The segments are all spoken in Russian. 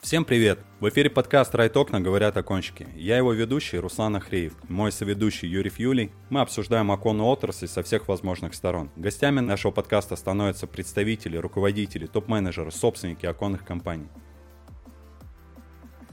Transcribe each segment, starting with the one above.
Всем привет! В эфире подкаст «Райт окна. Говорят окончики». Я его ведущий Руслан Ахреев, мой соведущий Юрий Юлий. Мы обсуждаем оконную отрасль со всех возможных сторон. Гостями нашего подкаста становятся представители, руководители, топ-менеджеры, собственники оконных компаний.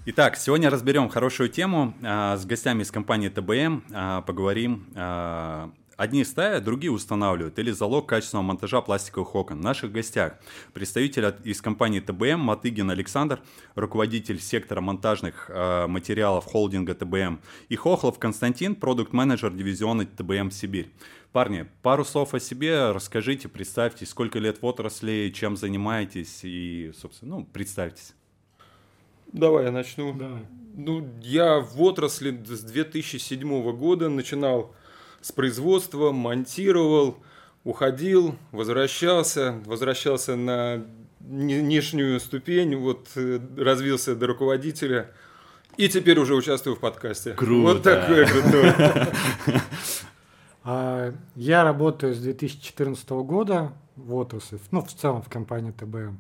Итак, сегодня разберем хорошую тему. А, с гостями из компании ТБМ а, поговорим а, Одни ставят, другие устанавливают или залог качественного монтажа пластиковых окон. В наших гостях представитель из компании ТБМ Матыгин Александр, руководитель сектора монтажных э, материалов холдинга ТБМ, и Хохлов Константин, продукт-менеджер дивизиона ТБМ Сибирь. Парни, пару слов о себе расскажите, представьте, сколько лет в отрасли, чем занимаетесь и, собственно, ну, представьтесь. Давай я начну. Давай. Ну, я в отрасли с 2007 года начинал с производства, монтировал, уходил, возвращался, возвращался на нижнюю ступень, вот э, развился до руководителя. И теперь уже участвую в подкасте. Круто. Вот такой крутой. А, я работаю с 2014 года в отрасли, ну, в целом в компании ТБМ.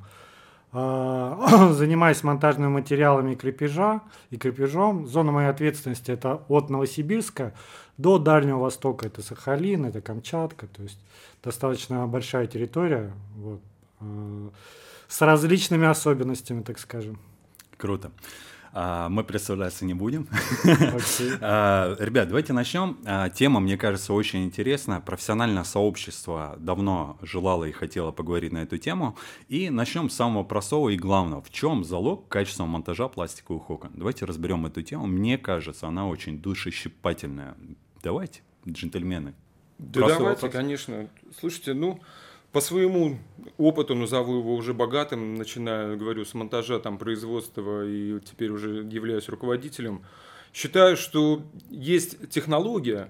А, занимаюсь монтажными материалами и крепежа и крепежом. Зона моей ответственности это от Новосибирска до Дальнего Востока. Это Сахалин, это Камчатка. То есть достаточно большая территория. Вот, а, с различными особенностями, так скажем. Круто. А, мы представляться не будем. Okay. А, ребят, давайте начнем. А, тема, мне кажется, очень интересная. Профессиональное сообщество давно желало и хотело поговорить на эту тему. И начнем с самого простого и главного. В чем залог качественного монтажа пластиковых окон? Давайте разберем эту тему. Мне кажется, она очень душещипательная. Давайте, джентльмены. Да Простой давайте, вопрос. конечно. Слушайте, ну, по своему опыту, назову его уже богатым, начиная, говорю, с монтажа, там, производства и теперь уже являюсь руководителем, считаю, что есть технология,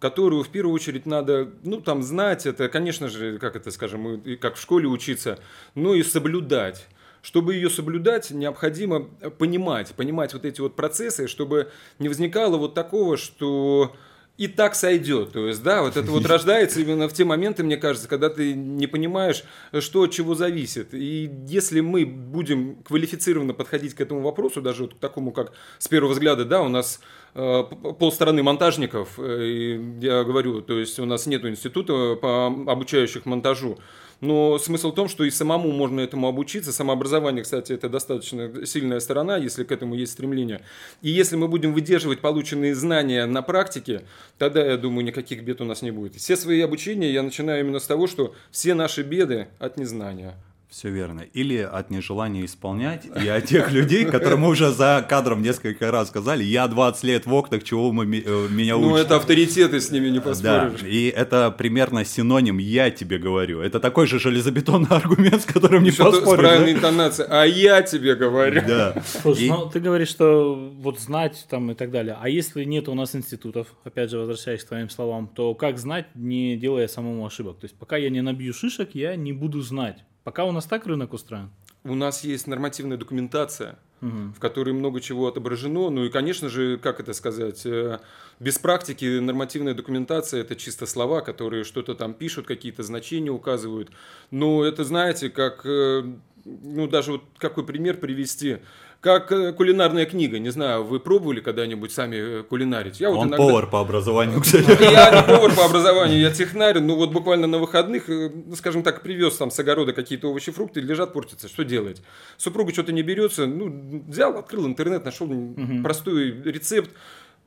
которую в первую очередь надо, ну, там, знать, это, конечно же, как это, скажем, как в школе учиться, но и соблюдать. Чтобы ее соблюдать, необходимо понимать, понимать вот эти вот процессы, чтобы не возникало вот такого, что и так сойдет. То есть, да, вот это вот рождается именно в те моменты, мне кажется, когда ты не понимаешь, что от чего зависит. И если мы будем квалифицированно подходить к этому вопросу, даже вот к такому, как с первого взгляда, да, у нас э, полстраны монтажников, э, я говорю, то есть у нас нет института по обучающих монтажу, но смысл в том, что и самому можно этому обучиться. Самообразование, кстати, это достаточно сильная сторона, если к этому есть стремление. И если мы будем выдерживать полученные знания на практике, тогда, я думаю, никаких бед у нас не будет. Все свои обучения я начинаю именно с того, что все наши беды от незнания. Все верно. Или от нежелания исполнять, и от тех людей, которым мы уже за кадром несколько раз сказали, я 20 лет в окнах, чего вы э, меня учите. Ну, это авторитеты, с ними не поспоришь. Да, и это примерно синоним «я тебе говорю». Это такой же железобетонный аргумент, с которым не Еще поспоришь. С правильной да? интонацией «а я тебе говорю». Да. Слушай, и... ну, ты говоришь, что вот знать там и так далее. А если нет у нас институтов, опять же, возвращаясь к твоим словам, то как знать, не делая самому ошибок? То есть пока я не набью шишек, я не буду знать. Пока у нас так рынок устроен? У нас есть нормативная документация, угу. в которой много чего отображено. Ну и, конечно же, как это сказать, э, без практики нормативная документация – это чисто слова, которые что-то там пишут, какие-то значения указывают. Но это, знаете, как, э, ну даже вот какой пример привести – как э, кулинарная книга. Не знаю, вы пробовали когда-нибудь сами э, кулинарить? Я Он вот иногда... повар по образованию, кстати. Я не повар по образованию, я технарь. Ну вот буквально на выходных, э, ну, скажем так, привез там с огорода какие-то овощи, фрукты, лежат, портятся. Что делать? Супруга что-то не берется. Ну, взял, открыл интернет, нашел угу. простой рецепт.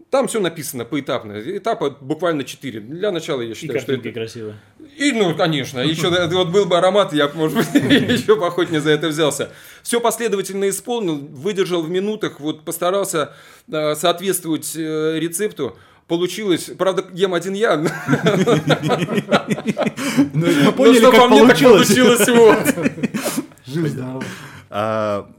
Там все написано поэтапно. Этапа буквально 4. Для начала я считаю, и что это... красиво. И, ну, конечно. Еще вот был бы аромат, я, может быть, еще поохотнее за это взялся. Все последовательно исполнил, выдержал в минутах, вот постарался э, соответствовать э, рецепту. Получилось, правда, ем один я. Ну, мы поняли, как получилось. Жизнь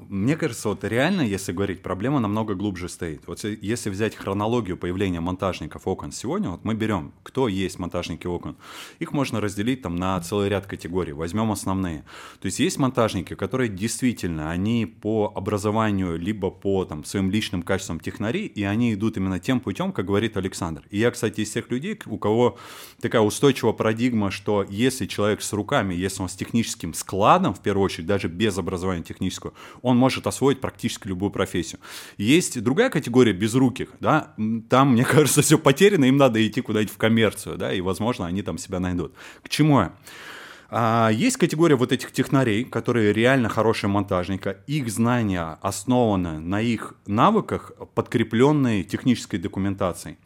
мне кажется, вот реально, если говорить, проблема намного глубже стоит. Вот если взять хронологию появления монтажников окон сегодня, вот мы берем, кто есть монтажники окон. Их можно разделить там на целый ряд категорий. Возьмем основные. То есть есть монтажники, которые действительно, они по образованию, либо по там, своим личным качествам технари, и они идут именно тем путем, как говорит Александр. И я, кстати, из тех людей, у кого такая устойчивая парадигма, что если человек с руками, если он с техническим складом, в первую очередь, даже без образования технического, он может освоить практически любую профессию. Есть другая категория безруких, да, там, мне кажется, все потеряно, им надо идти куда-нибудь в коммерцию, да, и, возможно, они там себя найдут. К чему я? А, есть категория вот этих технарей, которые реально хорошие монтажники. Их знания основаны на их навыках, подкрепленные технической документацией.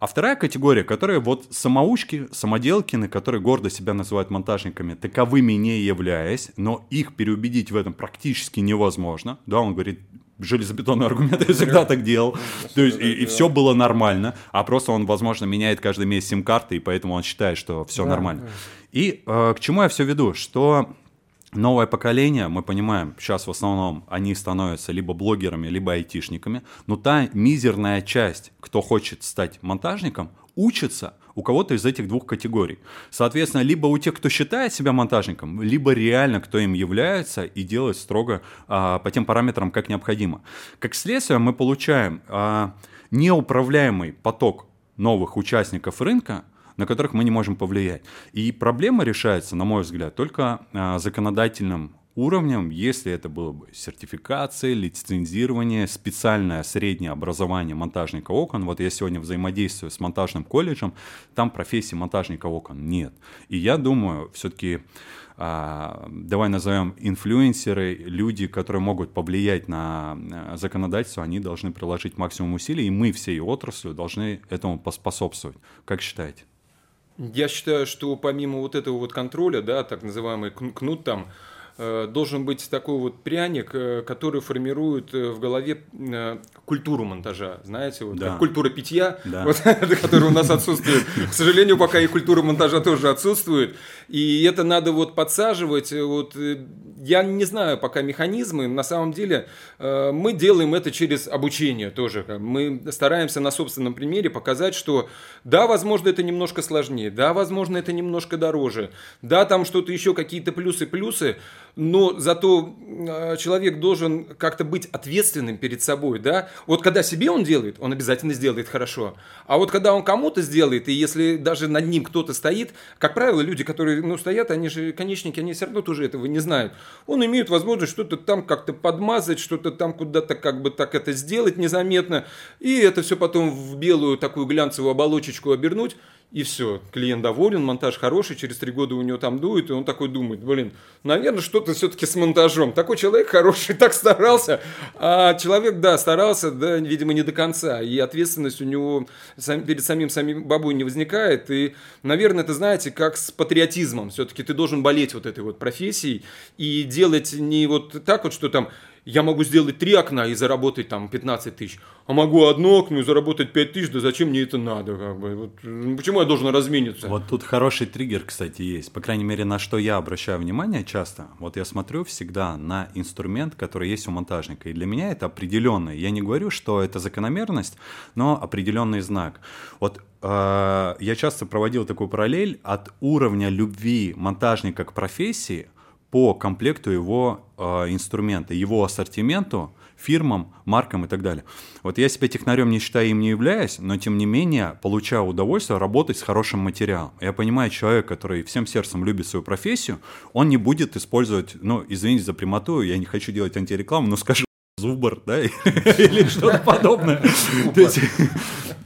А вторая категория, которая вот самоучки, самоделкины, которые гордо себя называют монтажниками, таковыми не являясь, но их переубедить в этом практически невозможно. Да, он говорит, железобетонный аргумент, я всегда так делал. То есть, и, и все было нормально, а просто он, возможно, меняет каждый месяц сим-карты, и поэтому он считает, что все нормально. И э, к чему я все веду? Что новое поколение, мы понимаем, сейчас в основном они становятся либо блогерами, либо айтишниками, но та мизерная часть, кто хочет стать монтажником, учится у кого-то из этих двух категорий. Соответственно, либо у тех, кто считает себя монтажником, либо реально кто им является и делает строго а, по тем параметрам, как необходимо. Как следствие, мы получаем а, неуправляемый поток новых участников рынка, на которых мы не можем повлиять. И проблема решается, на мой взгляд, только а, законодательным уровнем, если это было бы сертификация, лицензирование, специальное среднее образование монтажника окон. Вот я сегодня взаимодействую с монтажным колледжем, там профессии монтажника окон нет. И я думаю, все-таки а, давай назовем инфлюенсеры, люди, которые могут повлиять на законодательство, они должны приложить максимум усилий, и мы всей отраслью должны этому поспособствовать. Как считаете? Я считаю, что помимо вот этого вот контроля, да, так называемый кнут там, должен быть такой вот пряник, э, который формирует э, в голове культуру монтажа, знаете, вот да. как культура питья, да. вот, которая у нас отсутствует. К сожалению, пока и культура монтажа тоже отсутствует, и это надо вот подсаживать. Вот я не знаю пока механизмы. На самом деле мы делаем это через обучение тоже. Мы стараемся на собственном примере показать, что да, возможно, это немножко сложнее, да, возможно, это немножко дороже, да, там что-то еще какие-то плюсы-плюсы но зато а, человек должен как-то быть ответственным перед собой, да. Вот когда себе он делает, он обязательно сделает хорошо. А вот когда он кому-то сделает, и если даже над ним кто-то стоит, как правило, люди, которые, ну, стоят, они же конечники, они все равно тоже этого не знают. Он имеет возможность что-то там как-то подмазать, что-то там куда-то как бы так это сделать незаметно, и это все потом в белую такую глянцевую оболочечку обернуть, и все, клиент доволен, монтаж хороший, через три года у него там дует, и он такой думает, блин, наверное, что-то все-таки с монтажом. Такой человек хороший, так старался, а человек, да, старался, да, видимо, не до конца, и ответственность у него перед самим самим бабой не возникает, и, наверное, это, знаете, как с патриотизмом, все-таки ты должен болеть вот этой вот профессией и делать не вот так вот, что там я могу сделать три окна и заработать там 15 тысяч, а могу одно окно и заработать 5 тысяч, да зачем мне это надо? Как бы? вот, почему я должен размениться? Вот тут хороший триггер, кстати, есть. По крайней мере, на что я обращаю внимание часто. Вот я смотрю всегда на инструмент, который есть у монтажника. И для меня это определенный. Я не говорю, что это закономерность, но определенный знак. Вот э, я часто проводил такую параллель от уровня любви монтажника к профессии – по комплекту его э, инструмента, его ассортименту, фирмам, маркам и так далее. Вот я себя технарем не считаю, им не являюсь, но тем не менее получаю удовольствие работать с хорошим материалом. Я понимаю, человек, который всем сердцем любит свою профессию, он не будет использовать, ну, извините за прямоту, я не хочу делать антирекламу, но скажу, зубр, да, или что-то подобное.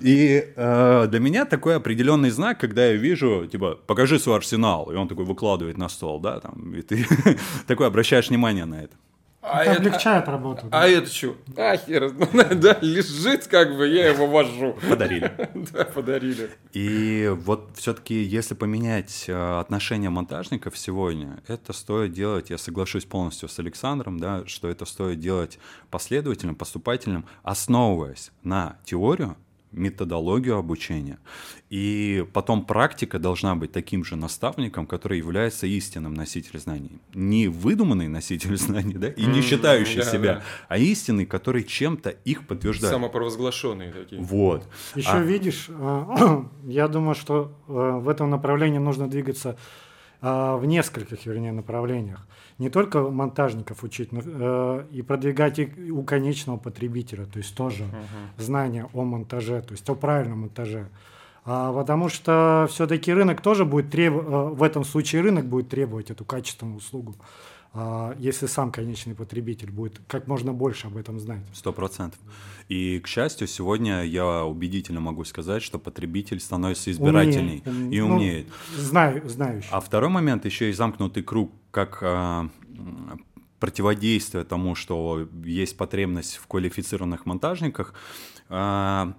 И э, для меня такой определенный знак, когда я вижу, типа, покажи свой арсенал, и он такой выкладывает на стол, да, там, и ты такой обращаешь внимание на это. А это, это облегчает работу. А, да? а это что? А хер, да, лежит как бы, я его вожу. Подарили. Да, подарили. И вот все-таки, если поменять э, отношение монтажников сегодня, это стоит делать, я соглашусь полностью с Александром, да, что это стоит делать последовательным, поступательным, основываясь на теорию, методологию обучения. И потом практика должна быть таким же наставником, который является истинным носителем знаний. Не выдуманный носитель знаний, да, и не считающий mm, себя, да. а истинный, который чем-то их подтверждает. Самопровозглашенные такие. Вот. Еще а... видишь, э, я думаю, что э, в этом направлении нужно двигаться э, в нескольких, вернее, направлениях не только монтажников учить, но э, и продвигать их у конечного потребителя, то есть тоже uh-huh. знания о монтаже, то есть о правильном монтаже. А, потому что все-таки рынок тоже будет требовать, э, в этом случае рынок будет требовать эту качественную услугу. А, если сам конечный потребитель будет как можно больше об этом знать. Сто процентов. И, к счастью, сегодня я убедительно могу сказать, что потребитель становится избирательней умнее, и умнеет. Ну, знаю, знающий. А второй момент еще и замкнутый круг, как а, противодействие тому, что есть потребность в квалифицированных монтажниках. А,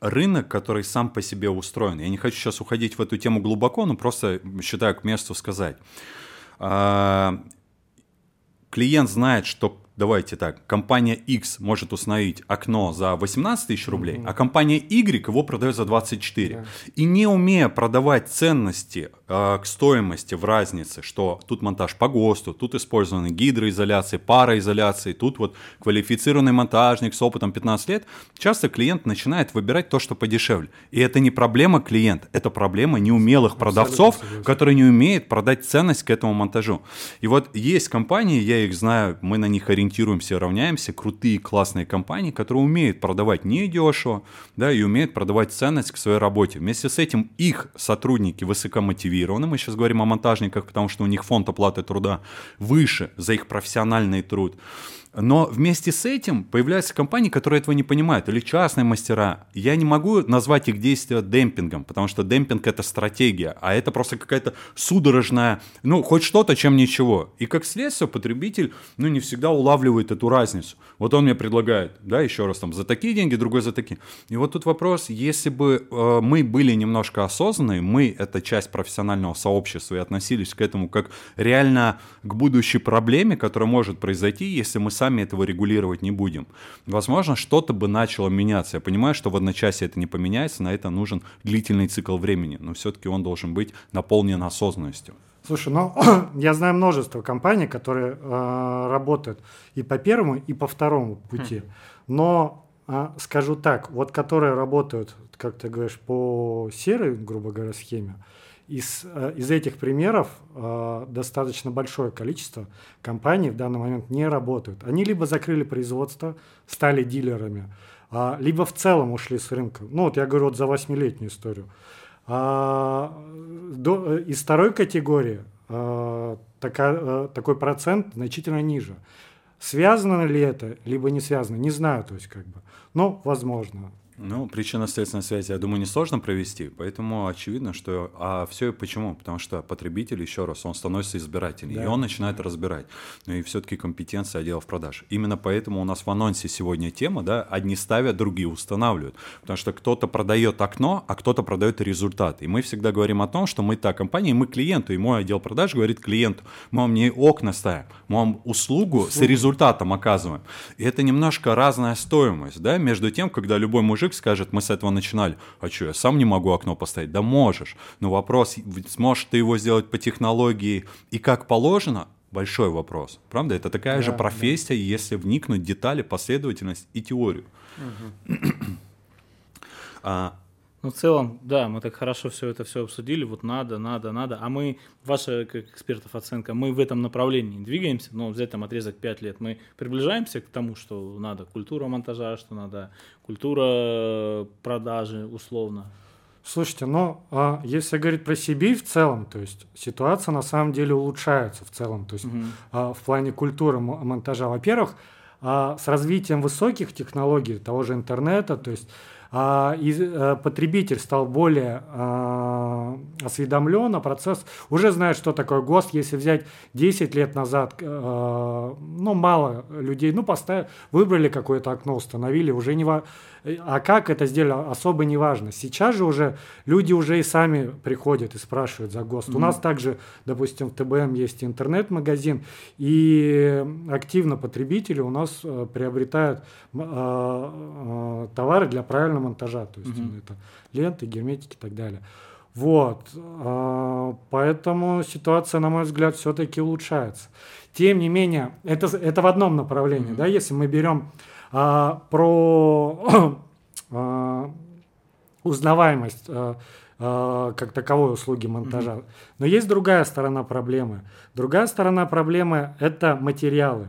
рынок, который сам по себе устроен. Я не хочу сейчас уходить в эту тему глубоко, но просто считаю к месту сказать. А, клиент знает, что давайте так, компания X может установить окно за 18 тысяч рублей, mm-hmm. а компания Y его продает за 24. Yeah. И не умея продавать ценности э, к стоимости в разнице, что тут монтаж по ГОСТу, тут использованы гидроизоляции, пароизоляции, тут вот квалифицированный монтажник с опытом 15 лет, часто клиент начинает выбирать то, что подешевле. И это не проблема клиента, это проблема неумелых продавцов, которые не умеют продать ценность к этому монтажу. И вот есть компании, я их знаю, мы на них ориентируемся, ориентируемся, равняемся, крутые, классные компании, которые умеют продавать недешево, да, и умеют продавать ценность к своей работе. Вместе с этим их сотрудники высокомотивированы, мы сейчас говорим о монтажниках, потому что у них фонд оплаты труда выше за их профессиональный труд. Но вместе с этим появляются компании, которые этого не понимают, или частные мастера. Я не могу назвать их действия демпингом, потому что демпинг это стратегия, а это просто какая-то судорожная, ну, хоть что-то, чем ничего. И как следствие потребитель, ну, не всегда улавливает эту разницу. Вот он мне предлагает, да, еще раз там, за такие деньги, другой за такие. И вот тут вопрос, если бы э, мы были немножко осознанные, мы, это часть профессионального сообщества, и относились к этому как реально к будущей проблеме, которая может произойти, если мы сами этого регулировать не будем. Возможно, что-то бы начало меняться. Я понимаю, что в одночасье это не поменяется, на это нужен длительный цикл времени, но все-таки он должен быть наполнен осознанностью. Слушай, ну я знаю множество компаний, которые э, работают и по первому, и по второму пути. Хм. Но э, скажу так, вот которые работают, как ты говоришь, по серой, грубо говоря, схеме, э, из этих примеров э, достаточно большое количество компаний в данный момент не работают. Они либо закрыли производство, стали дилерами, э, либо в целом ушли с рынка. Ну вот я говорю вот за восьмилетнюю историю. А, э, из второй категории э, э, такой процент значительно ниже. Связано ли это, либо не связано, не знаю, то есть как бы. Но возможно. Ну, причинно-следственной связи, я думаю, несложно провести, поэтому очевидно, что... А все почему? Потому что потребитель, еще раз, он становится избирательнее, да. и он начинает разбирать. Ну и все-таки компетенция отделов продаж. Именно поэтому у нас в анонсе сегодня тема, да, одни ставят, другие устанавливают. Потому что кто-то продает окно, а кто-то продает результат. И мы всегда говорим о том, что мы та компания, и мы клиенту, и мой отдел продаж говорит клиенту, мы вам не окна ставим, мы вам услугу с результатом оказываем. И это немножко разная стоимость, да, между тем, когда любой мужик мужик скажет, мы с этого начинали, а что, я сам не могу окно поставить? Да можешь. Но вопрос, сможешь ты его сделать по технологии и как положено, большой вопрос. Правда? Это такая да, же профессия, да. если вникнуть в детали, последовательность и теорию. Угу. а, ну, в целом, да, мы так хорошо все это все обсудили, вот надо, надо, надо. А мы, ваша как экспертов оценка, мы в этом направлении двигаемся, ну, взять там отрезок 5 лет, мы приближаемся к тому, что надо культура монтажа, что надо культура продажи условно. Слушайте, ну, а если говорить про Сибирь в целом, то есть ситуация на самом деле улучшается в целом, то есть угу. а, в плане культуры монтажа. Во-первых, а, с развитием высоких технологий, того же интернета, то есть потребитель стал более а, осведомлен, а процесс уже знает, что такое ГОСТ. Если взять 10 лет назад, а, ну, мало людей, ну, поставили, выбрали какое-то окно, установили, уже не важно а как это сделали, особо не важно. Сейчас же уже люди уже и сами приходят и спрашивают за ГОСТ. Mm-hmm. У нас также, допустим, в ТБМ есть интернет-магазин, и активно потребители у нас э, приобретают э, э, товары для правильного монтажа. То есть mm-hmm. это ленты, герметики и так далее. Вот. Э, поэтому ситуация, на мой взгляд, все-таки улучшается. Тем не менее, это, это в одном направлении. Mm-hmm. Да, если мы берем а, про а, узнаваемость а, а, как таковой услуги монтажа. Mm-hmm. Но есть другая сторона проблемы. Другая сторона проблемы – это материалы.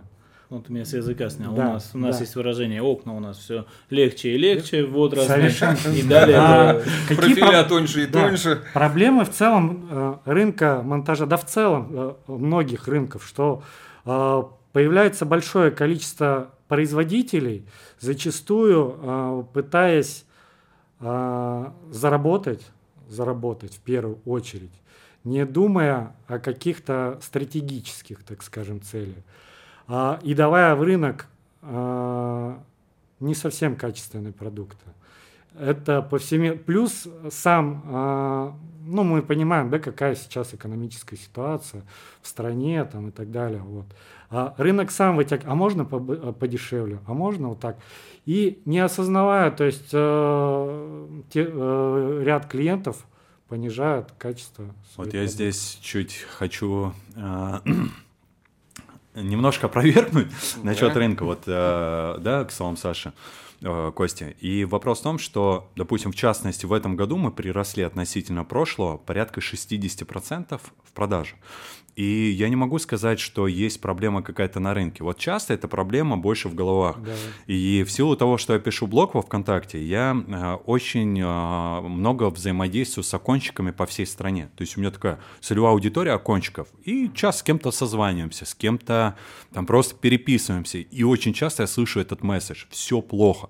Вот меня с языка снял. Да, у нас, у нас да. есть выражение окна у нас все легче и легче, вот Совершенно. И далее а, какие профиля тоньше и да. тоньше. Проблемы в целом э, рынка монтажа, да в целом э, многих рынков, что э, появляется большое количество производителей, зачастую э, пытаясь э, заработать, заработать в первую очередь, не думая о каких-то стратегических, так скажем, целях, и давая в рынок а, не совсем качественные продукты. Это повсеместно. Плюс сам, а, ну, мы понимаем, да, какая сейчас экономическая ситуация в стране там, и так далее. Вот. А рынок сам вытяг, а можно подешевле, а можно вот так. И не осознавая, то есть э, те, э, ряд клиентов понижают качество. Вот я продукции. здесь чуть хочу э, немножко опровергнуть да. насчет рынка, вот, э, да, к словам Саши. Э, Костя. И вопрос в том, что, допустим, в частности, в этом году мы приросли относительно прошлого порядка 60% в продаже. И я не могу сказать, что есть проблема какая-то на рынке. Вот часто эта проблема больше в головах. Да. И в силу того, что я пишу блог во ВКонтакте, я э, очень э, много взаимодействую с окончиками по всей стране. То есть у меня такая целевая аудитория окончиков. И часто с кем-то созваниваемся, с кем-то там просто переписываемся. И очень часто я слышу этот месседж. Все плохо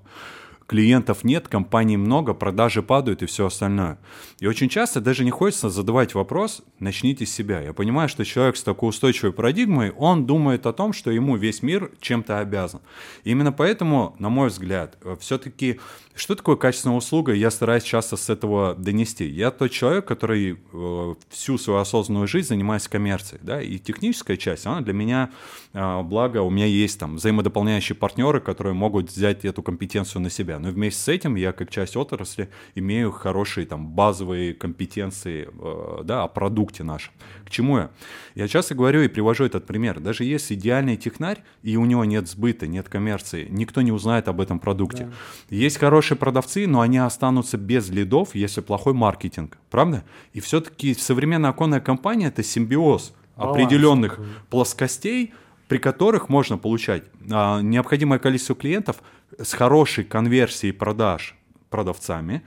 клиентов нет, компаний много, продажи падают и все остальное. И очень часто даже не хочется задавать вопрос, начните с себя. Я понимаю, что человек с такой устойчивой парадигмой, он думает о том, что ему весь мир чем-то обязан. И именно поэтому, на мой взгляд, все-таки что такое качественная услуга? Я стараюсь часто с этого донести. Я тот человек, который э, всю свою осознанную жизнь занимается коммерцией, да, и техническая часть, она для меня, э, благо, у меня есть там взаимодополняющие партнеры, которые могут взять эту компетенцию на себя. Но вместе с этим я, как часть отрасли, имею хорошие там базовые компетенции, э, да, о продукте нашем. К чему я? Я часто говорю и привожу этот пример. Даже если идеальный технарь, и у него нет сбыта, нет коммерции, никто не узнает об этом продукте. Да. Есть хорошие продавцы, но они останутся без лидов, если плохой маркетинг, правда? И все-таки современная оконная компания это симбиоз Баланс определенных такой. плоскостей, при которых можно получать а, необходимое количество клиентов с хорошей конверсией продаж продавцами,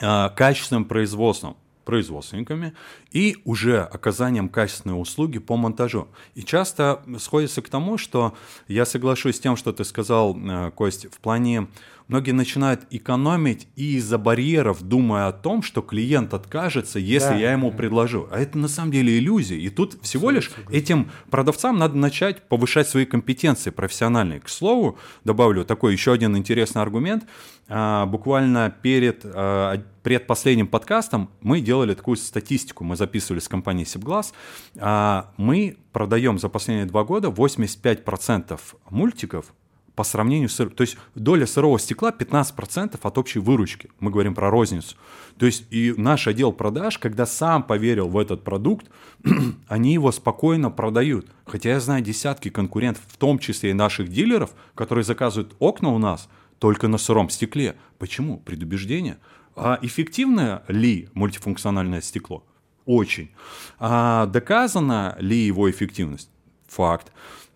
а, качественным производством производственниками и уже оказанием качественной услуги по монтажу. И часто сходится к тому, что я соглашусь с тем, что ты сказал, э, Кость, в плане многие начинают экономить и из-за барьеров, думая о том, что клиент откажется, если да, я ему да. предложу. А это на самом деле иллюзия. И тут всего лишь этим продавцам надо начать повышать свои компетенции профессиональные. К слову, добавлю такой еще один интересный аргумент. А, буквально перед а, предпоследним подкастом мы делали такую статистику. Мы записывали с компанией Сибглаз. А, мы продаем за последние два года 85% мультиков по сравнению с... То есть доля сырого стекла 15% от общей выручки. Мы говорим про розницу. То есть и наш отдел продаж, когда сам поверил в этот продукт, они его спокойно продают. Хотя я знаю десятки конкурентов, в том числе и наших дилеров, которые заказывают окна у нас только на сыром стекле. Почему? Предубеждение. А эффективно ли мультифункциональное стекло? Очень. А доказана ли его эффективность? Факт.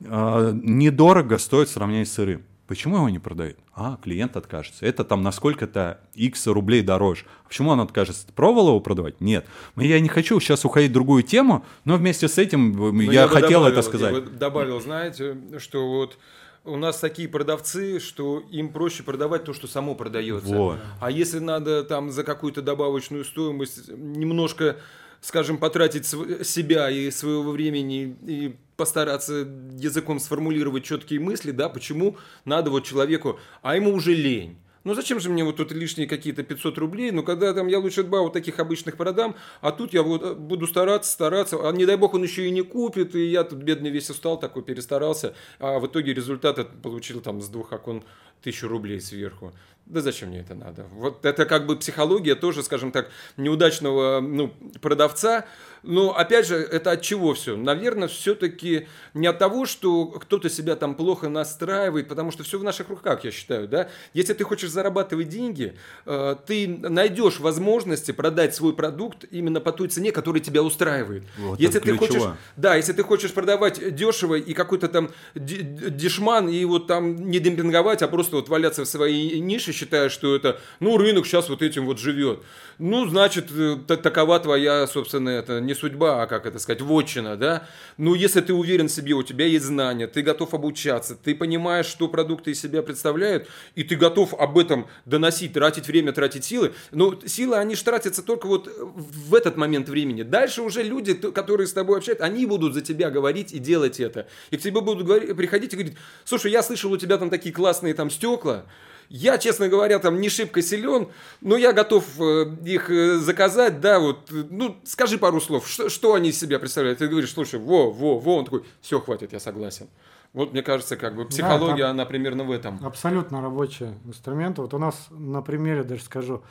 А, недорого стоит в сравнении с сырым. Почему его не продают? А, клиент откажется. Это там на сколько-то x рублей дороже. А почему он откажется? Ты пробовал его продавать? Нет. Я не хочу сейчас уходить в другую тему, но вместе с этим но ну, я, я хотел добавил, это сказать. Я добавил, знаете, что вот у нас такие продавцы, что им проще продавать то, что само продается. Вот. А если надо там за какую-то добавочную стоимость немножко скажем, потратить себя и своего времени и постараться языком сформулировать четкие мысли, да, почему надо вот человеку, а ему уже лень. Ну зачем же мне вот тут лишние какие-то 500 рублей? Ну когда там я лучше два вот таких обычных продам, а тут я вот э, буду стараться, стараться, а не дай бог он еще и не купит, и я тут бедный весь устал, такой перестарался, а в итоге результат получил там с двух окон тысячу рублей сверху да зачем мне это надо? Вот это как бы психология тоже, скажем так, неудачного ну, продавца, но опять же, это от чего все? Наверное, все-таки не от того, что кто-то себя там плохо настраивает, потому что все в наших руках, я считаю, да. Если ты хочешь зарабатывать деньги, э, ты найдешь возможности продать свой продукт именно по той цене, которая тебя устраивает. Вот если ты хочешь, да, если ты хочешь продавать дешево и какой-то там дешман и вот там не демпинговать, а просто просто вот валяться в своей нише, считая, что это, ну, рынок сейчас вот этим вот живет. Ну, значит, э, такова твоя, собственно, это не судьба, а как это сказать, вотчина, да? Ну, если ты уверен в себе, у тебя есть знания, ты готов обучаться, ты понимаешь, что продукты из себя представляют, и ты готов об этом доносить, тратить время, тратить силы, но силы, они же тратятся только вот в этот момент времени. Дальше уже люди, которые с тобой общаются, они будут за тебя говорить и делать это. И к тебе будут приходить и говорить, слушай, я слышал, у тебя там такие классные там стекла, я, честно говоря, там не шибко силен, но я готов э, их э, заказать, да, вот, ну, скажи пару слов, что, что они из себя представляют? Ты говоришь, слушай, во, во, во, он такой, все, хватит, я согласен. Вот, мне кажется, как бы психология, да, она примерно в этом. Абсолютно рабочий инструмент. Вот у нас на примере даже скажу,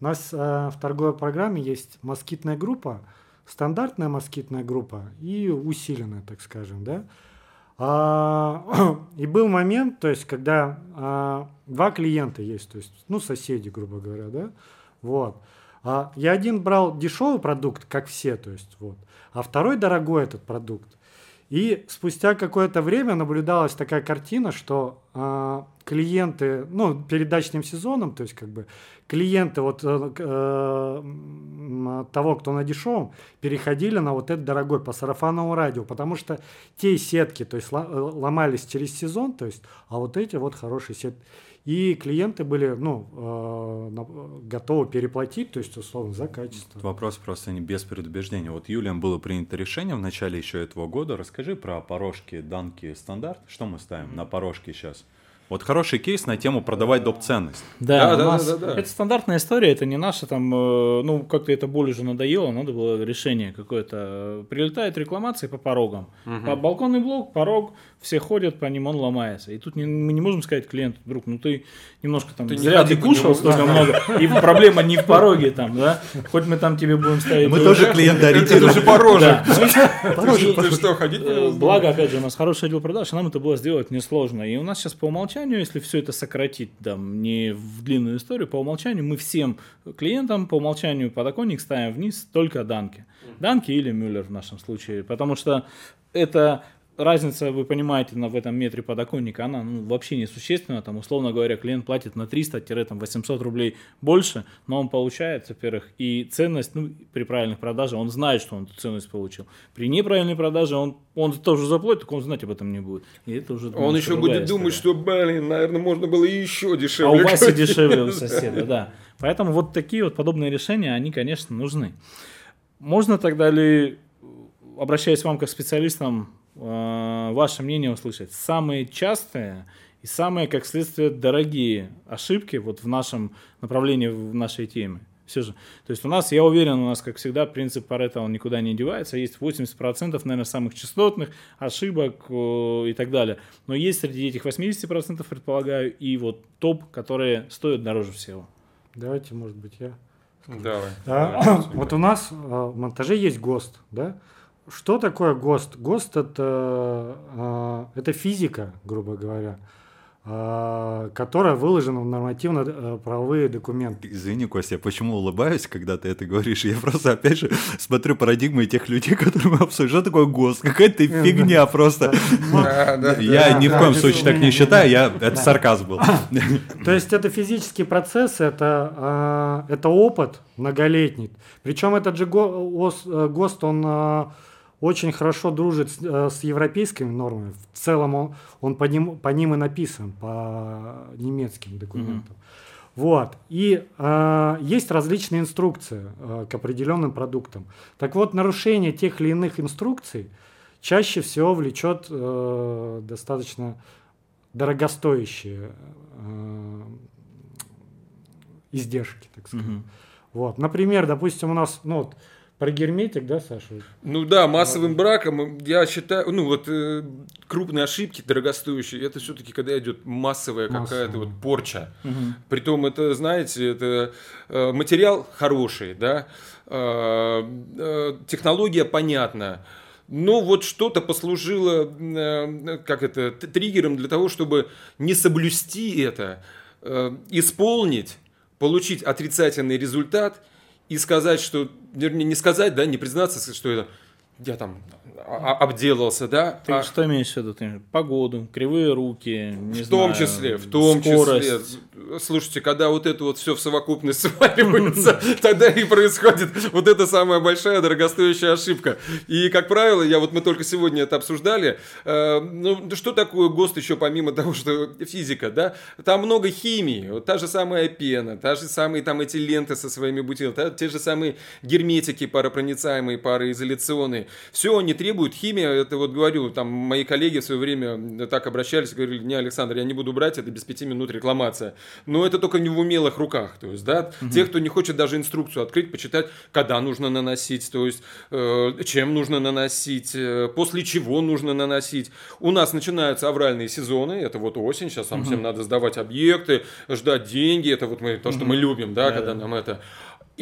у нас э, в торговой программе есть москитная группа, стандартная москитная группа и усиленная, так скажем, да. А, и был момент, то есть, когда а, два клиента есть, то есть, ну, соседи, грубо говоря, да, вот. А я один брал дешевый продукт, как все, то есть, вот, а второй дорогой этот продукт. И спустя какое-то время наблюдалась такая картина, что э, клиенты, ну, перед дачным сезоном, то есть как бы клиенты вот э, э, того, кто на дешевом, переходили на вот этот дорогой по сарафанному радио, потому что те сетки, то есть э, ломались через сезон, то есть, а вот эти вот хорошие сетки. И клиенты были ну, э, готовы переплатить, то есть, условно, за качество. Вопрос просто не без предубеждения. Вот Юлием было принято решение в начале еще этого года. Расскажи про порожки, данки, стандарт. Что мы ставим на порожки сейчас? Вот хороший кейс на тему продавать доп. ценность. Да, да, да, нас, да, да, да. Это стандартная история, это не наша там, э, ну, как-то это более уже надоело, надо было решение какое-то. Прилетает рекламация по порогам. Угу. По балконный блок, порог, все ходят по ним, он ломается. И тут не, мы не можем сказать клиенту, друг, ну ты немножко там ты зря ты кушал столько много, и проблема не в пороге там, да? Хоть мы там тебе будем ставить... Мы тоже клиенты ориентируем. Это же пороже. Ты что, ходить? Э, благо, опять же, у нас хороший отдел продаж, и нам это было сделать несложно. И у нас сейчас по умолчанию умолчанию, если все это сократить, там, не в длинную историю, по умолчанию мы всем клиентам по умолчанию подоконник ставим вниз только данки. Данки или Мюллер в нашем случае, потому что это разница, вы понимаете, на, в этом метре подоконника, она ну, вообще не существенна. Там, условно говоря, клиент платит на 300-800 рублей больше, но он получает, во-первых, и ценность, ну, при правильных продажах, он знает, что он эту ценность получил. При неправильной продаже он, он тоже заплатит, только он знать об этом не будет. И это уже Он еще будет история. думать, что, блин, наверное, можно было еще дешевле. А у вас и дешевле у соседа, да. Поэтому вот такие вот подобные решения, они, конечно, нужны. Можно тогда ли, обращаясь к вам как специалистам, ваше мнение услышать. Самые частые и самые, как следствие, дорогие ошибки вот в нашем направлении, в нашей теме. Все же. То есть у нас, я уверен, у нас, как всегда, принцип Паретта, он никуда не девается. Есть 80%, наверное, самых частотных ошибок э, и так далее. Но есть среди этих 80%, предполагаю, и вот топ, которые стоят дороже всего. Давайте, может быть, я. Давай. Да. Давай вот у нас э, в монтаже есть ГОСТ, да? Что такое ГОСТ? ГОСТ это, а, это физика, грубо говоря, а, которая выложена в нормативно-правовые документы. Извини, Костя, я почему улыбаюсь, когда ты это говоришь? Я просто, опять же, смотрю парадигмы тех людей, которые мы обсуждаем. Что такое ГОСТ? Какая-то фигня просто. Я ни в коем случае так не считаю, я это сарказм был. То есть это физический процесс, это опыт многолетний. Причем этот же ГОСТ, он очень хорошо дружит с, э, с европейскими нормами. В целом он, он по, ним, по ним и написан, по немецким документам. Mm-hmm. Вот. И э, есть различные инструкции э, к определенным продуктам. Так вот, нарушение тех или иных инструкций чаще всего влечет э, достаточно дорогостоящие э, издержки, так сказать. Mm-hmm. Вот. Например, допустим, у нас, ну, вот, про герметик, да, Саша? Ну да, массовым браком, я считаю, ну вот э, крупные ошибки, дорогостоящие, это все-таки когда идет массовая какая-то вот порча. Угу. Притом это, знаете, это э, материал хороший, да, э, э, технология понятна. Но вот что-то послужило, э, как это, триггером для того, чтобы не соблюсти это, э, исполнить, получить отрицательный результат – и сказать, что, вернее, не сказать, да, не признаться, что это я там обделался, да. Ты а... что имеешь в виду? Ты, погоду, кривые руки, не В том знаю, числе, в том скорость. числе. Слушайте, когда вот это вот все в совокупность сваливается, тогда и происходит вот эта самая большая дорогостоящая ошибка. И, как правило, я вот мы только сегодня это обсуждали, э, ну, что такое ГОСТ еще помимо того, что физика, да? Там много химии, вот та же самая пена, та же самые там эти ленты со своими бутылками, те же самые герметики паропроницаемые, пароизоляционные. Все они требуют химия, это вот говорю, там мои коллеги в свое время так обращались, говорили, не, Александр, я не буду брать, это без пяти минут рекламация. Но это только не в умелых руках, то есть, да, угу. те, кто не хочет даже инструкцию открыть, почитать, когда нужно наносить, то есть, э, чем нужно наносить, э, после чего нужно наносить. У нас начинаются авральные сезоны, это вот осень, сейчас нам угу. всем надо сдавать объекты, ждать деньги, это вот мы, то, что угу. мы любим, да, да когда да. нам это...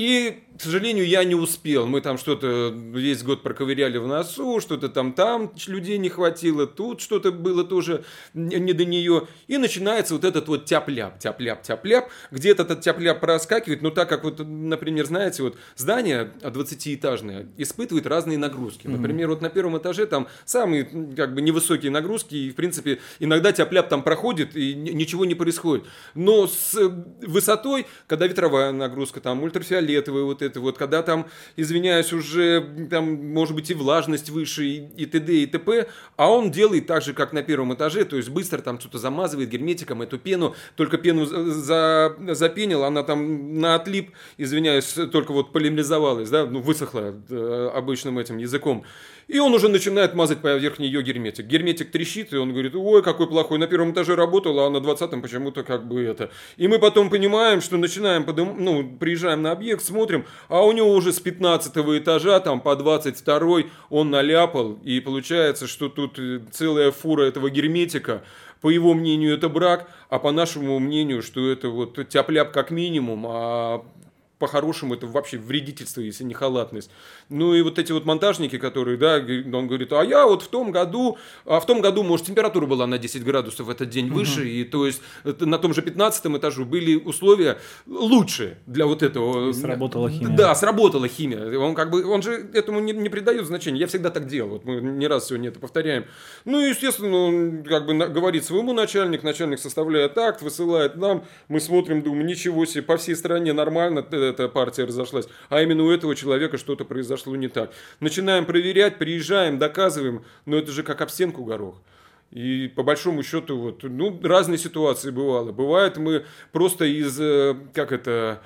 И, к сожалению, я не успел. Мы там что-то весь год проковыряли в носу, что-то там там людей не хватило, тут что-то было тоже не до нее. И начинается вот этот вот тяп-ляп, тяп-ляп, тяп-ляп. Где-то этот тяп-ляп проскакивает, но так как вот, например, знаете, вот здание 20-этажное испытывает разные нагрузки. Например, вот на первом этаже там самые как бы невысокие нагрузки, и, в принципе, иногда тяп-ляп там проходит, и ничего не происходит. Но с высотой, когда ветровая нагрузка, там ультрафиолетовая, фиолетовый вот это вот, когда там, извиняюсь, уже там может быть и влажность выше, и, и т.д. и т.п., а он делает так же, как на первом этаже, то есть быстро там что-то замазывает герметиком эту пену, только пену за, запенил, она там на отлип, извиняюсь, только вот полимеризовалась, да, ну, высохла э, обычным этим языком. И он уже начинает мазать поверх нее герметик. Герметик трещит, и он говорит, ой, какой плохой, на первом этаже работал, а на двадцатом почему-то как бы это. И мы потом понимаем, что начинаем, подым... ну, приезжаем на объект, смотрим, а у него уже с 15 этажа, там по 22 он наляпал, и получается, что тут э, целая фура этого герметика, по его мнению, это брак, а по нашему мнению, что это вот тяп-ляп как минимум, а по-хорошему это вообще вредительство, если не халатность. Ну и вот эти вот монтажники, которые, да, он говорит, а я вот в том году, а в том году, может, температура была на 10 градусов в этот день угу. выше, и то есть на том же 15 этажу были условия лучше для вот этого. И сработала химия. Да, сработала химия. Он как бы, он же этому не, не придает значения. Я всегда так делал, вот мы не раз сегодня это повторяем. Ну и, естественно, он как бы говорит своему начальнику, начальник составляет акт, высылает нам, мы смотрим, думаем, ничего себе, по всей стране нормально, эта партия разошлась, а именно у этого человека что-то произошло не так. Начинаем проверять, приезжаем, доказываем, но это же как об стенку горох. И по большому счету, вот, ну, разные ситуации бывало. Бывает, мы просто из, э, как это,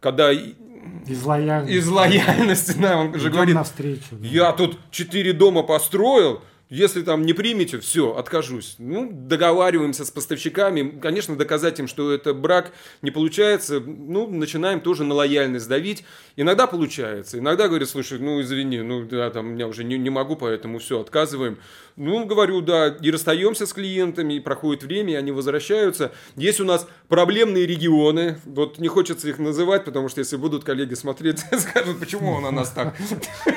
когда из лояльности. Из лояльности, да, он же говорит, навстречу, да. я тут четыре дома построил, если там не примете, все, откажусь. Ну, договариваемся с поставщиками. Конечно, доказать им, что это брак не получается. Ну, начинаем тоже на лояльность давить. Иногда получается. Иногда говорят, слушай, ну, извини, ну, да, там, я уже не, не могу, поэтому все, отказываем. Ну, говорю, да, и расстаемся с клиентами, и проходит время, и они возвращаются. Есть у нас проблемные регионы. Вот не хочется их называть, потому что если будут коллеги смотреть, скажут, почему он у нас так.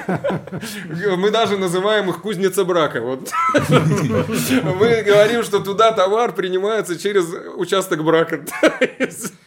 Мы даже называем их кузница брака. Вот. Мы говорим, что туда товар принимается через участок брака.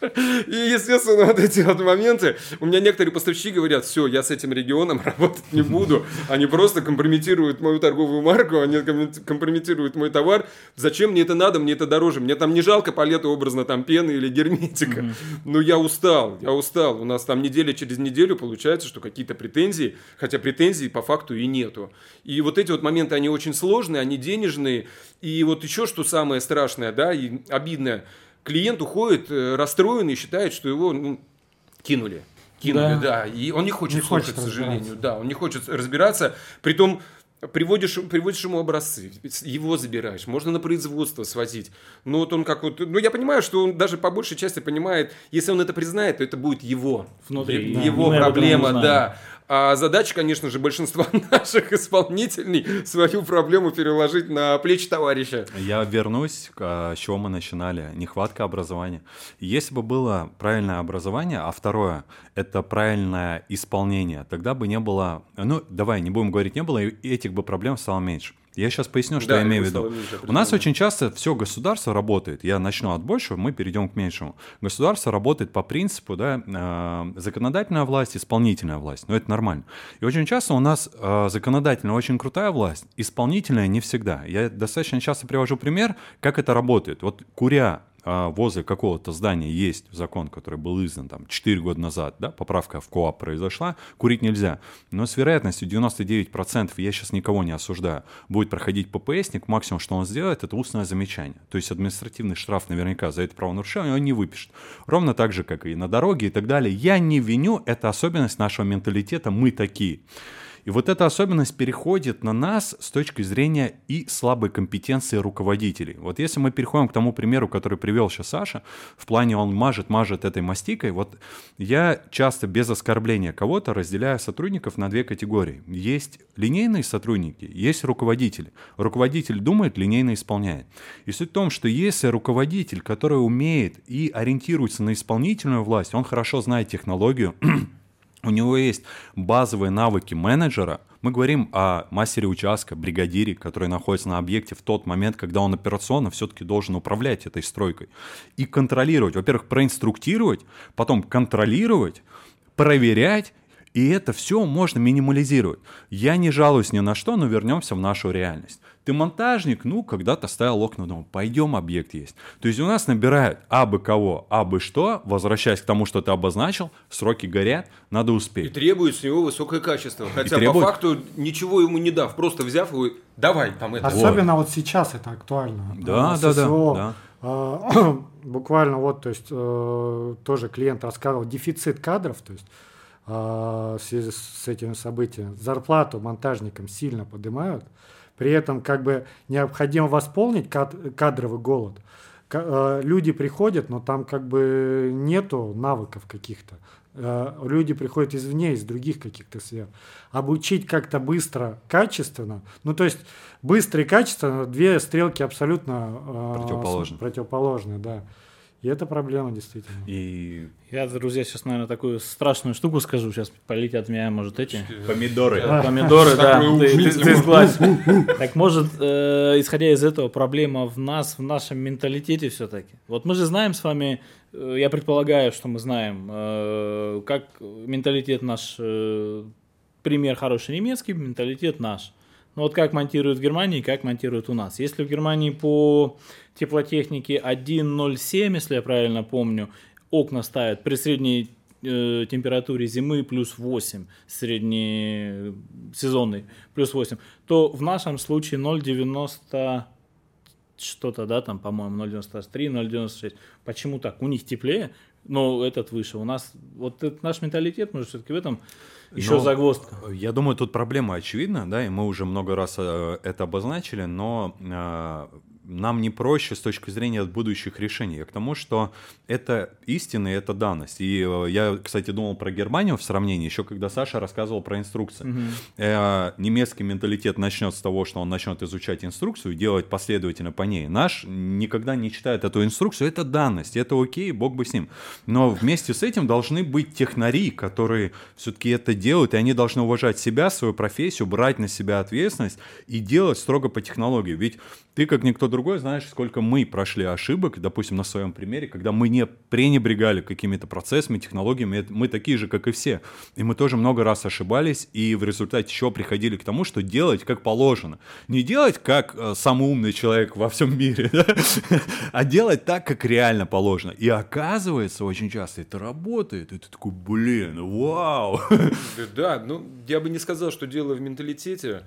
И, естественно, вот эти вот моменты. У меня некоторые поставщики говорят, все, я с этим регионом работать не буду. Они просто компрометируют мою торговую марку, они компрометируют мой товар. Зачем мне это надо? Мне это дороже. Мне там не жалко палету образно там пены или герметика. Но я устал, я устал. У нас там неделя через неделю получается, что какие-то претензии, хотя претензий по факту и нету. И вот эти вот моменты, они очень очень сложные, они денежные. И вот еще что самое страшное, да, и обидное, клиент уходит э, расстроенный, считает, что его ну, кинули. Кинули, да. да. И он не хочет не слушать, хочет к сожалению. Да, он не хочет разбираться. Притом приводишь, приводишь ему образцы, его забираешь, можно на производство свозить. Но вот он как вот, ну я понимаю, что он даже по большей части понимает, если он это признает, то это будет его, Внутри, его да. проблема, да. А задача, конечно же, большинства наших исполнителей свою проблему переложить на плечи товарища. Я вернусь, а, с чего мы начинали. Нехватка образования. Если бы было правильное образование, а второе — это правильное исполнение, тогда бы не было... Ну, давай, не будем говорить не было, и этих бы проблем стало меньше. Я сейчас поясню, что да, я имею в виду. У нас очень часто все государство работает. Я начну от большего, мы перейдем к меньшему. Государство работает по принципу, да, э, законодательная власть, исполнительная власть. Но это нормально. И очень часто у нас э, законодательная очень крутая власть, исполнительная не всегда. Я достаточно часто привожу пример, как это работает. Вот куря возле какого-то здания есть закон, который был издан там 4 года назад, да, поправка в КОАП произошла, курить нельзя. Но с вероятностью 99%, я сейчас никого не осуждаю, будет проходить ППСник, максимум, что он сделает, это устное замечание. То есть административный штраф наверняка за это правонарушение он не выпишет. Ровно так же, как и на дороге и так далее. Я не виню, это особенность нашего менталитета, мы такие. И вот эта особенность переходит на нас с точки зрения и слабой компетенции руководителей. Вот если мы переходим к тому примеру, который привел сейчас Саша, в плане он мажет, мажет этой мастикой, вот я часто без оскорбления кого-то разделяю сотрудников на две категории. Есть линейные сотрудники, есть руководители. Руководитель думает, линейно исполняет. И суть в том, что если руководитель, который умеет и ориентируется на исполнительную власть, он хорошо знает технологию, у него есть базовые навыки менеджера. Мы говорим о мастере участка, бригадире, который находится на объекте в тот момент, когда он операционно все-таки должен управлять этой стройкой. И контролировать. Во-первых, проинструктировать, потом контролировать, проверять и это все можно минимализировать. Я не жалуюсь ни на что, но вернемся в нашу реальность. Ты монтажник, ну, когда-то ставил окна дома, пойдем, объект есть. То есть у нас набирают абы кого, абы что, возвращаясь к тому, что ты обозначил, сроки горят, надо успеть. И требует с него высокое качество. Хотя требует... по факту ничего ему не дав, просто взяв его, давай там это. Особенно вот, вот сейчас это актуально. Да, да, ССО, да. да. Буквально вот, то есть э, тоже клиент рассказывал, дефицит кадров, то есть в связи с этими событиями. Зарплату монтажникам сильно поднимают, при этом как бы необходимо восполнить кад кадровый голод. К люди приходят, но там как бы нету навыков каких-то. Люди приходят извне, из других каких-то сфер. Обучить как-то быстро, качественно. Ну, то есть быстро и качественно две стрелки абсолютно противоположные. противоположные да. И это проблема, действительно. И... Я, друзья, сейчас, наверное, такую страшную штуку скажу. Сейчас полетят меня, может, эти... Помидоры. Помидоры, да. Ты сглазь. Так может, э, исходя из этого, проблема в нас, в нашем менталитете все-таки. Вот мы же знаем с вами, э, я предполагаю, что мы знаем, э, как менталитет наш, пример хороший немецкий, менталитет наш. Ну вот как монтируют в Германии, как монтируют у нас. Если в Германии по теплотехнике 1.07, если я правильно помню, окна ставят при средней э, температуре зимы плюс 8, средний сезонный плюс 8, то в нашем случае 0,90 что-то, да, там, по-моему, 0,93, 0,96. Почему так? У них теплее, но этот выше. У нас вот этот наш менталитет, может, все-таки в этом еще но, загвоздка. Я думаю, тут проблема очевидна, да, и мы уже много раз э, это обозначили, но э, нам не проще с точки зрения будущих решений, а к тому, что это истина и это данность. И э, я, кстати, думал про Германию в сравнении, еще когда Саша рассказывал про инструкции. Угу. Э, немецкий менталитет начнет с того, что он начнет изучать инструкцию, делать последовательно по ней. Наш никогда не читает эту инструкцию, это данность, это окей, бог бы с ним. Но вместе с этим должны быть технари, которые все-таки это делают, и они должны уважать себя, свою профессию, брать на себя ответственность и делать строго по технологии. Ведь ты, как никто другой, знаешь, сколько мы прошли ошибок, допустим, на своем примере, когда мы не пренебрегали какими-то процессами, технологиями, мы такие же, как и все. И мы тоже много раз ошибались, и в результате еще приходили к тому, что делать как положено. Не делать как э, самый умный человек во всем мире, а делать так, как реально положено. И оказывается, очень часто это работает, и ты такой, блин, вау. Да, ну, я бы не сказал, что дело в менталитете,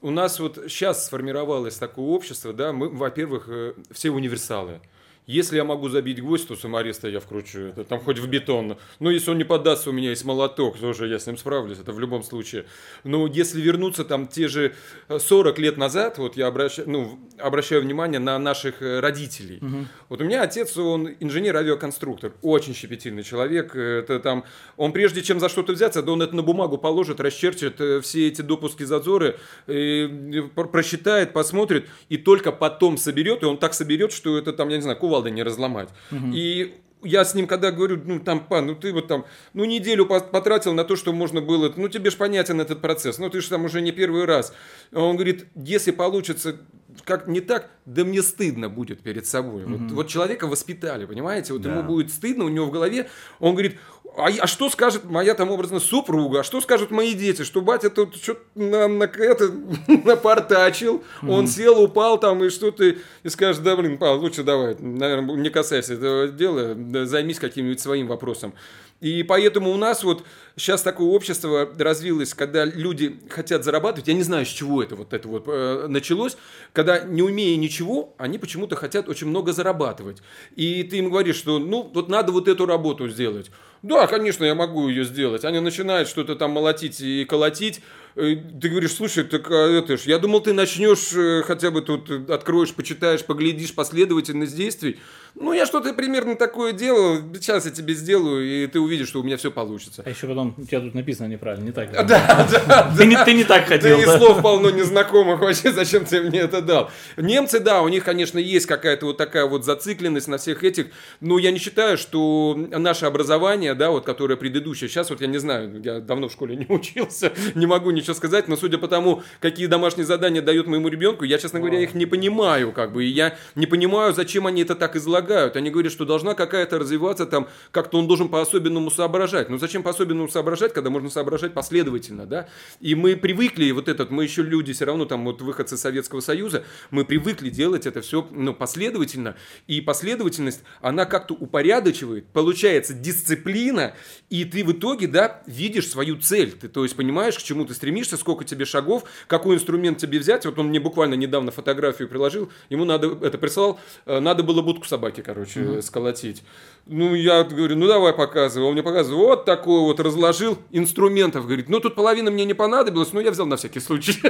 у нас вот сейчас сформировалось такое общество, да, мы, во-первых, э, все универсалы. Если я могу забить гвоздь, то самореста я вкручу, это там хоть в бетон. Ну, если он не поддастся, у меня есть молоток, тоже я с ним справлюсь, это в любом случае. Но если вернуться там те же 40 лет назад, вот я обращаю, ну, обращаю внимание на наших э, родителей. Угу. Вот у меня отец, он инженер-авиаконструктор, очень щепетильный человек. Это там, он прежде чем за что-то взяться, да он это на бумагу положит, расчерчит э, все эти допуски, зазоры, просчитает, посмотрит, и только потом соберет, и он так соберет, что это там, я не знаю, кувалдой не разломать. Угу. И я с ним когда говорю, ну там, пан, ну ты вот там, ну неделю потратил на то, что можно было, ну тебе же понятен этот процесс, ну ты же там уже не первый раз. Он говорит, если получится как не так, да мне стыдно будет перед собой. Mm-hmm. Вот, вот человека воспитали, понимаете? Вот да. ему будет стыдно, у него в голове, он говорит, а, а что скажет моя там образно супруга, а что скажут мои дети, что батя тут что-то на, на, это, напортачил, mm-hmm. он сел, упал там и что-то, и скажет, да блин, Павел, лучше давай, наверное, не касайся этого дела, займись каким-нибудь своим вопросом. И поэтому у нас вот сейчас такое общество развилось, когда люди хотят зарабатывать. Я не знаю, с чего это вот это вот э, началось. Когда не умея ничего, они почему-то хотят очень много зарабатывать. И ты им говоришь, что ну вот надо вот эту работу сделать. Да, конечно, я могу ее сделать. Они начинают что-то там молотить и колотить. Э, ты говоришь, слушай, так а это ж, я думал, ты начнешь э, хотя бы тут э, откроешь, почитаешь, поглядишь последовательность действий. Ну, я что-то примерно такое делал, сейчас я тебе сделаю, и ты увидишь, что у меня все получится. А еще потом у тебя тут написано неправильно, не так. Да, да, ты, не, ты не так хотел. Да, и слов полно незнакомых вообще, зачем ты мне это дал. Немцы, да, у них, конечно, есть какая-то вот такая вот зацикленность на всех этих, но я не считаю, что наше образование, да, вот которое предыдущее, сейчас вот я не знаю, я давно в школе не учился, не могу ничего сказать, но судя по тому, какие домашние задания дают моему ребенку, я, честно говоря, их не понимаю, как бы, и я не понимаю, зачем они это так излагают предлагают. Они говорят, что должна какая-то развиваться там, как-то он должен по-особенному соображать. Ну зачем по-особенному соображать, когда можно соображать последовательно, да? И мы привыкли, вот этот, мы еще люди, все равно там вот выходцы Советского Союза, мы привыкли делать это все ну, последовательно. И последовательность, она как-то упорядочивает, получается дисциплина, и ты в итоге, да, видишь свою цель. Ты, то есть понимаешь, к чему ты стремишься, сколько тебе шагов, какой инструмент тебе взять. Вот он мне буквально недавно фотографию приложил, ему надо, это прислал, э, надо было будку собаки короче, mm-hmm. сколотить. Ну, я говорю, ну давай показывай. Он мне показывает, вот такой вот разложил инструментов. Говорит, ну тут половина мне не понадобилась, но я взял на всякий случай.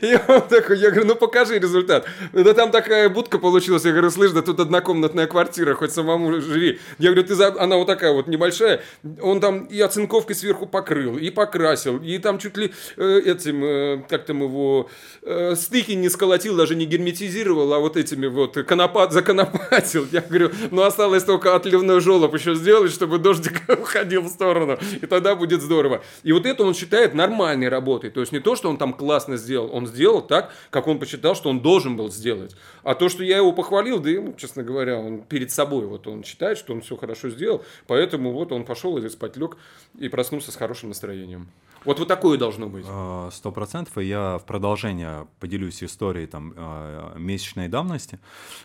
И он такой, я говорю, ну покажи результат. Да там такая будка получилась. Я говорю, слышь, да тут однокомнатная квартира, хоть самому живи. Я говорю, ты она вот такая вот небольшая. Он там и оцинковкой сверху покрыл, и покрасил, и там чуть ли э, этим, э, как там его, э, стыки не сколотил, даже не герметизировал, а вот этими вот конопат, законопатил. Я говорю, ну а осталось только отливной желоб еще сделать, чтобы дождик уходил в сторону. И тогда будет здорово. И вот это он считает нормальной работой. То есть не то, что он там классно сделал. Он сделал так, как он посчитал, что он должен был сделать. А то, что я его похвалил, да, ну, честно говоря, он перед собой вот он считает, что он все хорошо сделал. Поэтому вот он пошел и спать лег и проснулся с хорошим настроением. Вот вот такое должно быть. А, сто процентов. И я в продолжение поделюсь историей там а, месячной давности.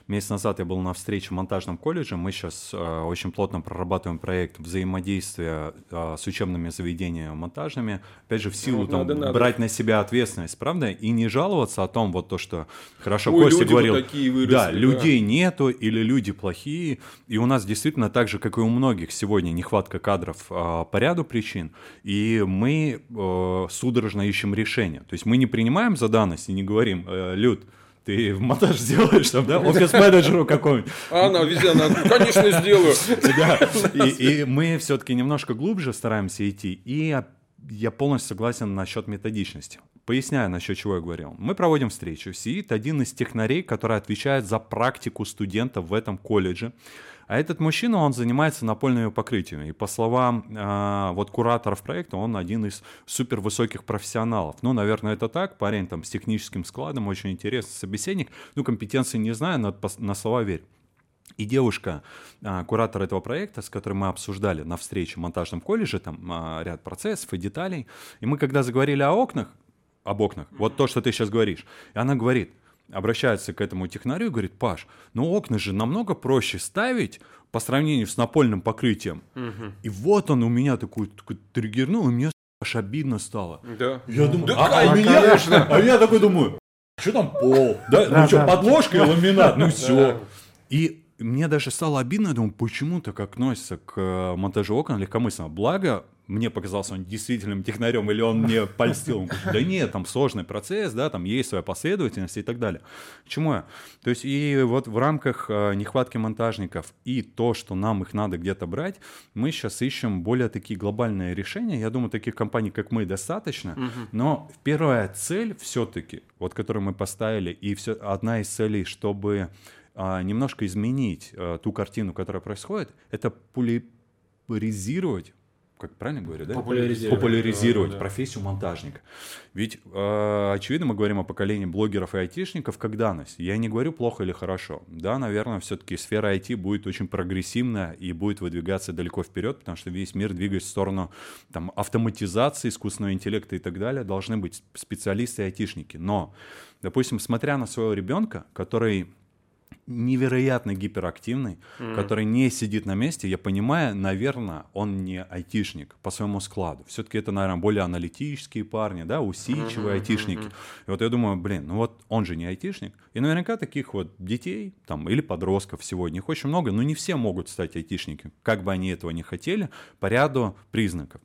Месяц назад я был на встрече в монтажном колледже. Мы сейчас а, очень плотно прорабатываем проект взаимодействия с учебными заведениями монтажными. Опять же, в силу ну, там, надо, брать на себя ответственность, правда? И не жаловаться о том, вот то, что хорошо Ой, Костя говорил. Вот такие выросли, да, да, людей нету или люди плохие. И у нас действительно так же, как и у многих сегодня, нехватка кадров по ряду причин. И мы э, судорожно ищем решение. То есть мы не принимаем за данность и не говорим, э, Люд, ты в монтаж сделаешь там, да, офис-менеджеру какому-нибудь. А она везде, она, конечно, сделаю. Да, и, и мы все-таки немножко глубже стараемся идти, и я полностью согласен насчет методичности. Поясняю, насчет чего я говорил. Мы проводим встречу. Сидит один из технарей, который отвечает за практику студентов в этом колледже. А этот мужчина, он занимается напольными покрытиями. И по словам э, вот кураторов проекта, он один из супер высоких профессионалов. Ну, наверное, это так. Парень там с техническим складом, очень интересный собеседник. Ну, компетенции не знаю, но на слова верь. И девушка, а, куратор этого проекта, с которой мы обсуждали на встрече в монтажном колледже, там а, ряд процессов и деталей, и мы когда заговорили о окнах, об окнах, вот то, что ты сейчас говоришь, и она говорит – обращается к этому технарю и говорит, Паш, ну окна же намного проще ставить по сравнению с напольным покрытием. Угу. И вот он у меня такой, такой триггернул, и мне аж обидно стало. Да. Я думаю, да, а, а, меня, конечно. а я такой думаю, что там пол? Да, ну что, подложка и ламинат, ну все. И мне даже стало обидно, я думаю, почему так относится к э, монтажу окон легкомысленно. Благо, мне показался он действительным технарем, или он мне польстил. Он говорит, да нет, там сложный процесс, да, там есть своя последовательность и так далее. К чему я? То есть и вот в рамках э, нехватки монтажников и то, что нам их надо где-то брать, мы сейчас ищем более такие глобальные решения. Я думаю, таких компаний, как мы, достаточно. Угу. Но первая цель все-таки, вот которую мы поставили, и все, одна из целей, чтобы а, немножко изменить а, ту картину, которая происходит, это поляризировать как правильно говорю, да? Популяризировать, Популяризировать да, профессию монтажника. Ведь, э, очевидно, мы говорим о поколении блогеров и айтишников как данность. Я не говорю плохо или хорошо. Да, наверное, все-таки сфера IT будет очень прогрессивна и будет выдвигаться далеко вперед, потому что весь мир двигается в сторону там, автоматизации, искусственного интеллекта и так далее. Должны быть специалисты и айтишники. Но, допустим, смотря на своего ребенка, который невероятно гиперактивный, mm. который не сидит на месте, я понимаю, наверное, он не айтишник по своему складу. Все-таки это, наверное, более аналитические парни, да, усидчивые mm-hmm, айтишники. Mm-hmm. И вот я думаю, блин, ну вот он же не айтишник. И наверняка таких вот детей там или подростков сегодня их очень много, но не все могут стать айтишниками, как бы они этого не хотели, по ряду признаков.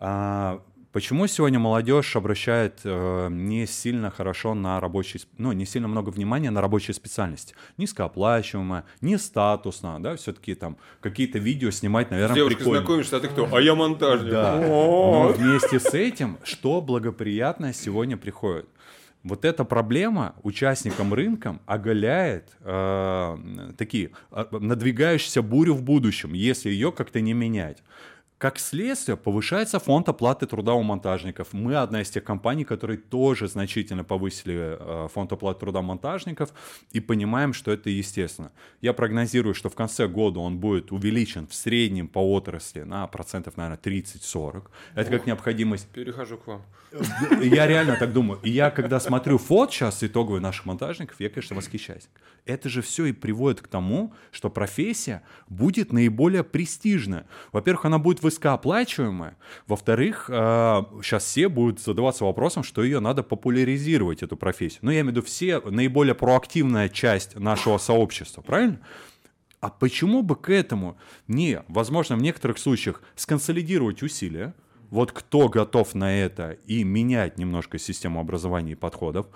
А, Почему сегодня молодежь обращает э, не сильно хорошо на рабочий, ну, не сильно много внимания на рабочие специальности? Низкооплачиваемая, не статусно, да, все-таки там какие-то видео снимать, наверное, С девушкой прикольно. знакомишься, а ты кто? А я монтажник. Да. Но вместе с этим, что благоприятно сегодня приходит? Вот эта проблема участникам рынка оголяет э, такие э, надвигающуюся бурю в будущем, если ее как-то не менять. Как следствие, повышается фонд оплаты труда у монтажников. Мы одна из тех компаний, которые тоже значительно повысили э, фонд оплаты труда монтажников и понимаем, что это естественно. Я прогнозирую, что в конце года он будет увеличен в среднем по отрасли на процентов, наверное, 30-40. Это Ох, как необходимость. Перехожу к вам. Я реально так думаю. И я, когда смотрю фото сейчас итоговый наших монтажников, я, конечно, восхищаюсь. Это же все и приводит к тому, что профессия будет наиболее престижная. Во-первых, она будет высокооплачиваемая. Во-вторых, сейчас э, все будут задаваться вопросом, что ее надо популяризировать, эту профессию. Ну, я имею в виду все, наиболее проактивная часть нашего сообщества, правильно? А почему бы к этому не, возможно, в некоторых случаях сконсолидировать усилия, вот кто готов на это и менять немножко систему образования и подходов,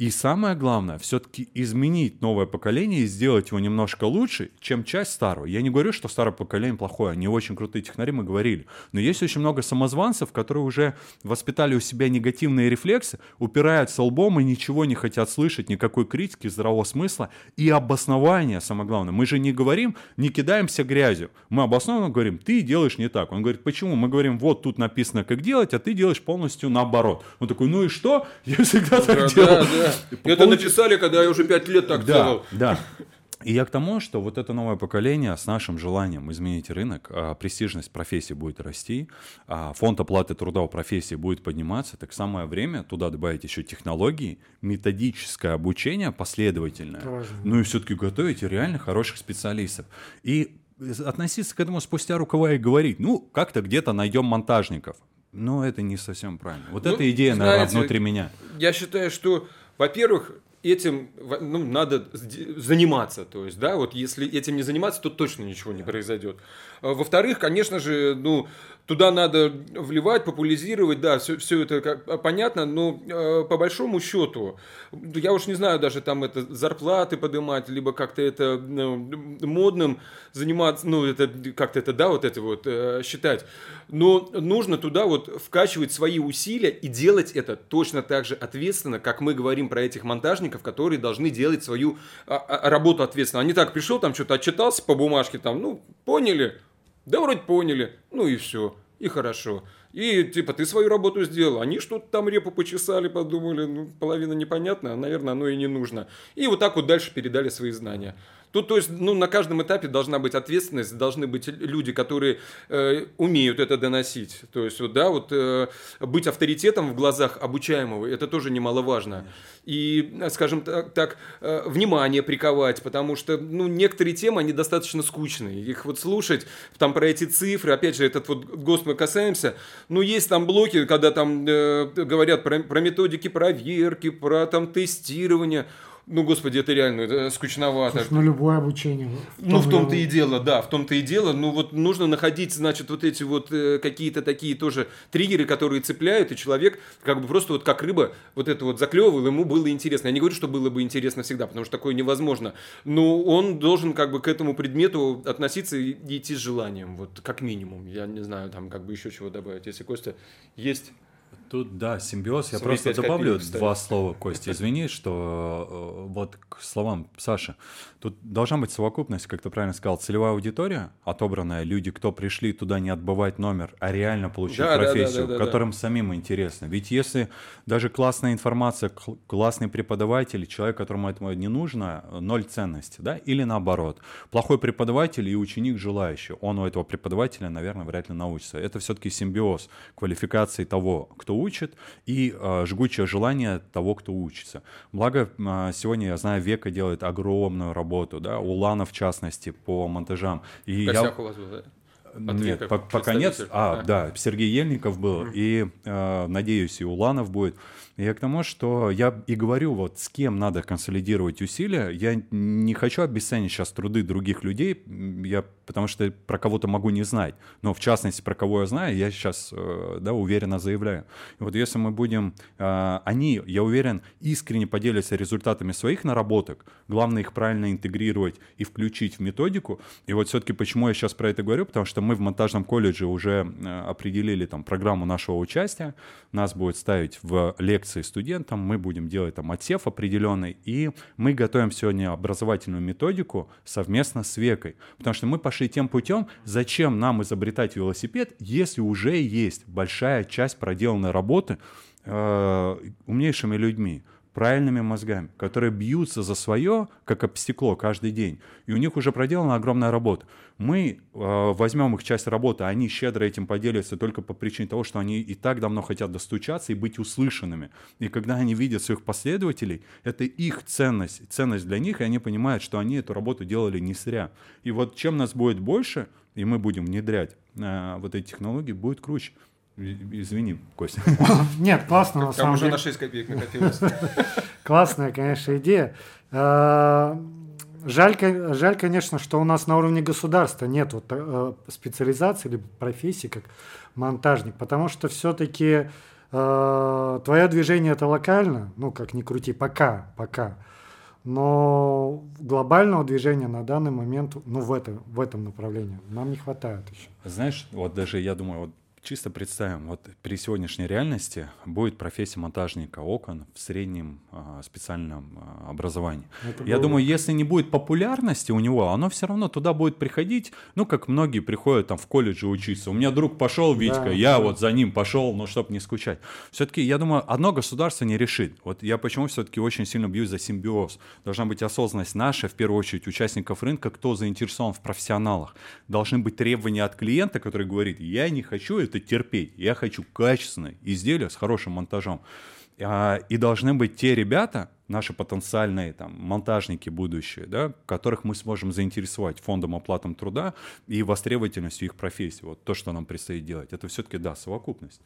и самое главное, все-таки изменить новое поколение и сделать его немножко лучше, чем часть старого. Я не говорю, что старое поколение плохое, они очень крутые технари, мы говорили. Но есть очень много самозванцев, которые уже воспитали у себя негативные рефлексы, упираются лбом и ничего не хотят слышать, никакой критики, здравого смысла и обоснования, самое главное. Мы же не говорим, не кидаемся грязью. Мы обоснованно говорим, ты делаешь не так. Он говорит, почему? Мы говорим, вот тут написано, как делать, а ты делаешь полностью наоборот. Он такой, ну и что? Я всегда так да, делал. Да, да. Это написали, когда я уже пять лет так да, делал. Да, и я к тому, что вот это новое поколение с нашим желанием изменить рынок, а, престижность профессии будет расти, а фонд оплаты труда у профессии будет подниматься, так самое время туда добавить еще технологии, методическое обучение последовательное, Важно. ну и все-таки готовить реально хороших специалистов. И относиться к этому спустя рукава и говорить, ну, как-то где-то найдем монтажников. Но это не совсем правильно. Вот ну, эта идея, знаете, наверное, внутри меня. Я считаю, что во-первых, этим ну, надо заниматься. То есть, да, вот если этим не заниматься, то точно ничего не произойдет. А, во-вторых, конечно же, ну, туда надо вливать, популяризировать, да, все, все это как, а, понятно, но э, по большому счету, я уж не знаю даже там это зарплаты поднимать, либо как-то это ну, модным заниматься, ну, это как-то это, да, вот это вот э, считать. Но нужно туда вот вкачивать свои усилия и делать это точно так же ответственно, как мы говорим про этих монтажников, которые должны делать свою а, а, работу ответственно. Они так пришел, там что-то отчитался по бумажке, там, ну, поняли, да вроде поняли, ну и все, и хорошо. И типа ты свою работу сделал, они что-то там репу почесали, подумали, ну половина непонятно, а, наверное, оно и не нужно. И вот так вот дальше передали свои знания. Тут, то есть, ну, на каждом этапе должна быть ответственность, должны быть люди, которые э, умеют это доносить. То есть, вот, да, вот э, быть авторитетом в глазах обучаемого, это тоже немаловажно. И, скажем так, так э, внимание приковать, потому что, ну, некоторые темы, они достаточно скучные. Их вот слушать, там про эти цифры, опять же, этот вот ГОСТ мы касаемся, ну, есть там блоки, когда там э, говорят про, про методики проверки, про там тестирование, ну, господи, это реально это скучновато. Слушай, ну, любое обучение. В ну, в том-то и дело, да, в том-то и дело. Ну, вот нужно находить, значит, вот эти вот э, какие-то такие тоже триггеры, которые цепляют, и человек как бы просто вот как рыба вот это вот заклевывал, ему было интересно. Я не говорю, что было бы интересно всегда, потому что такое невозможно. Но он должен как бы к этому предмету относиться и идти с желанием, вот как минимум. Я не знаю, там как бы еще чего добавить. Если Костя есть Тут, да, симбиоз. Я просто добавлю два слова, Костя. Извини, что э, вот к словам Саши. Тут должна быть совокупность, как ты правильно сказал, целевая аудитория, отобранная, люди, кто пришли туда не отбывать номер, а реально получить да, профессию, да, да, да, которым да. самим интересно. Ведь если даже классная информация, классный преподаватель, человек, которому это не нужно, ноль ценности, да, или наоборот. Плохой преподаватель и ученик желающий, он у этого преподавателя, наверное, вряд ли научится. Это все-таки симбиоз квалификации того, кто учит, и э, жгучее желание того, кто учится. Благо, э, сегодня, я знаю, Века делает огромную работу, да, Улана в частности, по монтажам. И Косяк я... у вас был, да? Нет, по пока нет. А, а, да, Сергей Ельников был, mm. и э, надеюсь, и Уланов будет. Я к тому, что я и говорю, вот с кем надо консолидировать усилия. Я не хочу обесценить сейчас труды других людей, я, потому что про кого-то могу не знать. Но в частности, про кого я знаю, я сейчас э, да, уверенно заявляю. И вот если мы будем... Э, они, я уверен, искренне поделятся результатами своих наработок. Главное их правильно интегрировать и включить в методику. И вот все-таки почему я сейчас про это говорю, потому что мы в монтажном колледже уже э, определили там программу нашего участия. Нас будет ставить в лекции студентам, мы будем делать там отсев определенный, и мы готовим сегодня образовательную методику совместно с Векой, потому что мы пошли тем путем, зачем нам изобретать велосипед, если уже есть большая часть проделанной работы э, умнейшими людьми правильными мозгами, которые бьются за свое, как об стекло каждый день. И у них уже проделана огромная работа. Мы э, возьмем их часть работы, они щедро этим поделятся только по причине того, что они и так давно хотят достучаться и быть услышанными. И когда они видят своих последователей, это их ценность, ценность для них, и они понимают, что они эту работу делали не зря. И вот чем нас будет больше, и мы будем внедрять э, вот эти технологии, будет круче. Извини, Костя. Нет, классно на самом деле. уже на 6 копеек накопилось. Классная, конечно, идея. А, жаль, жаль, конечно, что у нас на уровне государства нет вот э, специализации или профессии, как монтажник, потому что все-таки э, твое движение это локально, ну, как ни крути, пока, пока. Но глобального движения на данный момент, ну, в, это, в этом направлении нам не хватает еще. Знаешь, вот даже я думаю, вот Чисто представим, вот при сегодняшней реальности будет профессия монтажника окон в среднем э, специальном э, образовании. Это Я было... думаю, если не будет популярности у него, оно все равно туда будет приходить, ну, как многие приходят там в колледже учиться. У меня друг пошел, Витька, да, я да. вот за ним пошел, ну, чтобы не скучать. Все-таки, я думаю, одно государство не решит. Вот я почему все-таки очень сильно бьюсь за симбиоз. Должна быть осознанность наша, в первую очередь, участников рынка, кто заинтересован в профессионалах. Должны быть требования от клиента, который говорит, я не хочу это терпеть. Я хочу качественное изделие с хорошим монтажом. А, и должны быть те ребята, наши потенциальные там, монтажники будущие, да, которых мы сможем заинтересовать фондом оплатом труда и востребовательностью их профессии. Вот то, что нам предстоит делать. Это все-таки, да, совокупность.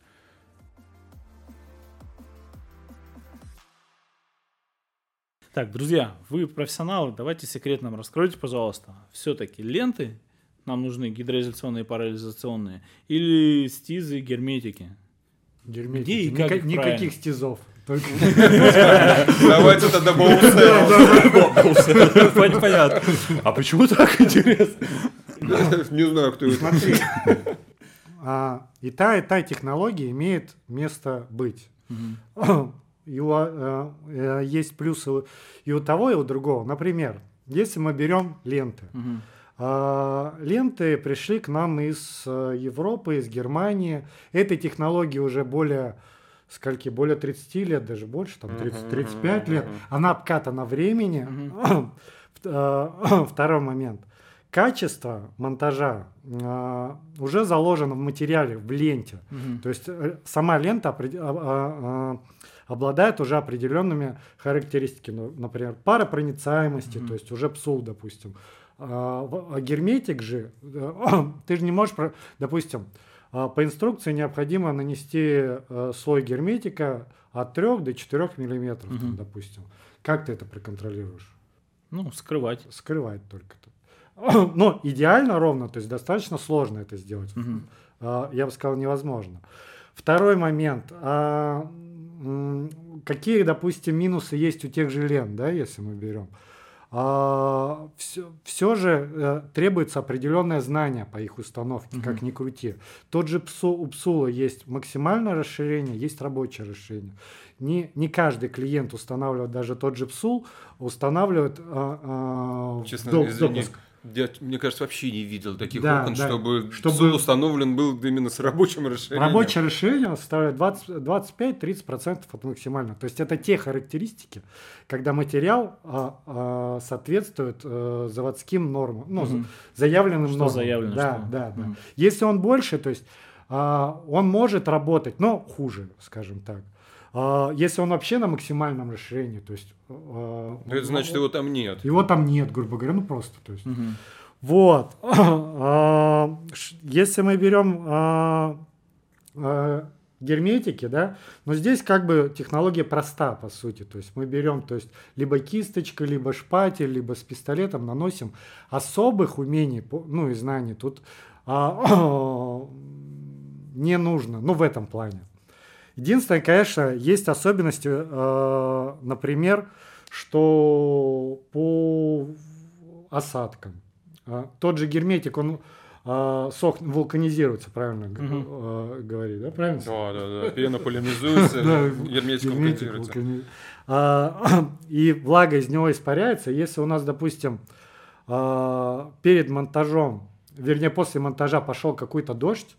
Так, друзья, вы профессионалы, давайте секрет нам раскройте, пожалуйста. Все-таки ленты нам нужны гидроизоляционные, парализационные, или стизы, герметики. Герметики. Где и как Ника- никаких стизов. Давайте тогда боусы. Понятно. А почему так интересно? Не знаю, кто это. Смотри. А, и та, и та технология имеет место быть. И у, э, э, есть плюсы и у того, и у другого. Например, если мы берем ленты. А, ленты пришли к нам из э, Европы, из Германии. Этой технологии уже более скольки, более 30 лет, даже больше, там 30, 35 лет. Она обкатана времени. Второй момент. Качество монтажа а, уже заложено в материале, в ленте. То есть э, сама лента а, обладает уже определенными характеристиками. Ну, например, паропроницаемости, то есть уже псул, допустим а, а герметик же, ты же не можешь, допустим, а, по инструкции необходимо нанести э, слой герметика от 3 до 4 миллиметров, угу. там, допустим. Как ты это проконтролируешь? Ну, скрывать. Скрывать только. Но идеально ровно, то есть достаточно сложно это сделать. Угу. Я бы сказал, невозможно. Второй момент. Какие, допустим, минусы есть у тех же лент, да, если мы берем? Все, все же э, требуется определенное знание по их установке, угу. как ни крути. Тот же псу, у Псула есть максимальное расширение, есть рабочее расширение. Не, не каждый клиент устанавливает, даже тот же Псул устанавливает а, а, Честно, допуск. Я, мне кажется, вообще не видел таких да, окон, да. чтобы, чтобы СУЛ установлен был именно с рабочим расширением. Рабочее расширение составляет 25-30% от максимального. То есть это те характеристики, когда материал а, а, соответствует а, заводским нормам, ну, угу. заявленным что нормам. Заявлено, да, что? да, да. Угу. Если он больше, то есть а, он может работать, но хуже, скажем так. А, если он вообще на максимальном расширении, то есть... А, ну, это значит, его там нет. Его там нет, грубо говоря, ну просто, то есть... Угу. Вот. А, если мы берем герметики, да, но здесь как бы технология проста, по сути. То есть мы берем, то есть либо кисточка, либо шпатель, либо с пистолетом наносим. Особых умений, ну и знаний тут а, не нужно, ну в этом плане. Единственное, конечно, есть особенности, э, например, что по осадкам. Э, тот же герметик, он э, сох вулканизируется, правильно угу. говорит, да? Правильно? Да, да, да. Пена полимизуется, герметик вулканизируется. А, и влага из него испаряется. Если у нас, допустим, перед монтажом, вернее, после монтажа пошел какой-то дождь,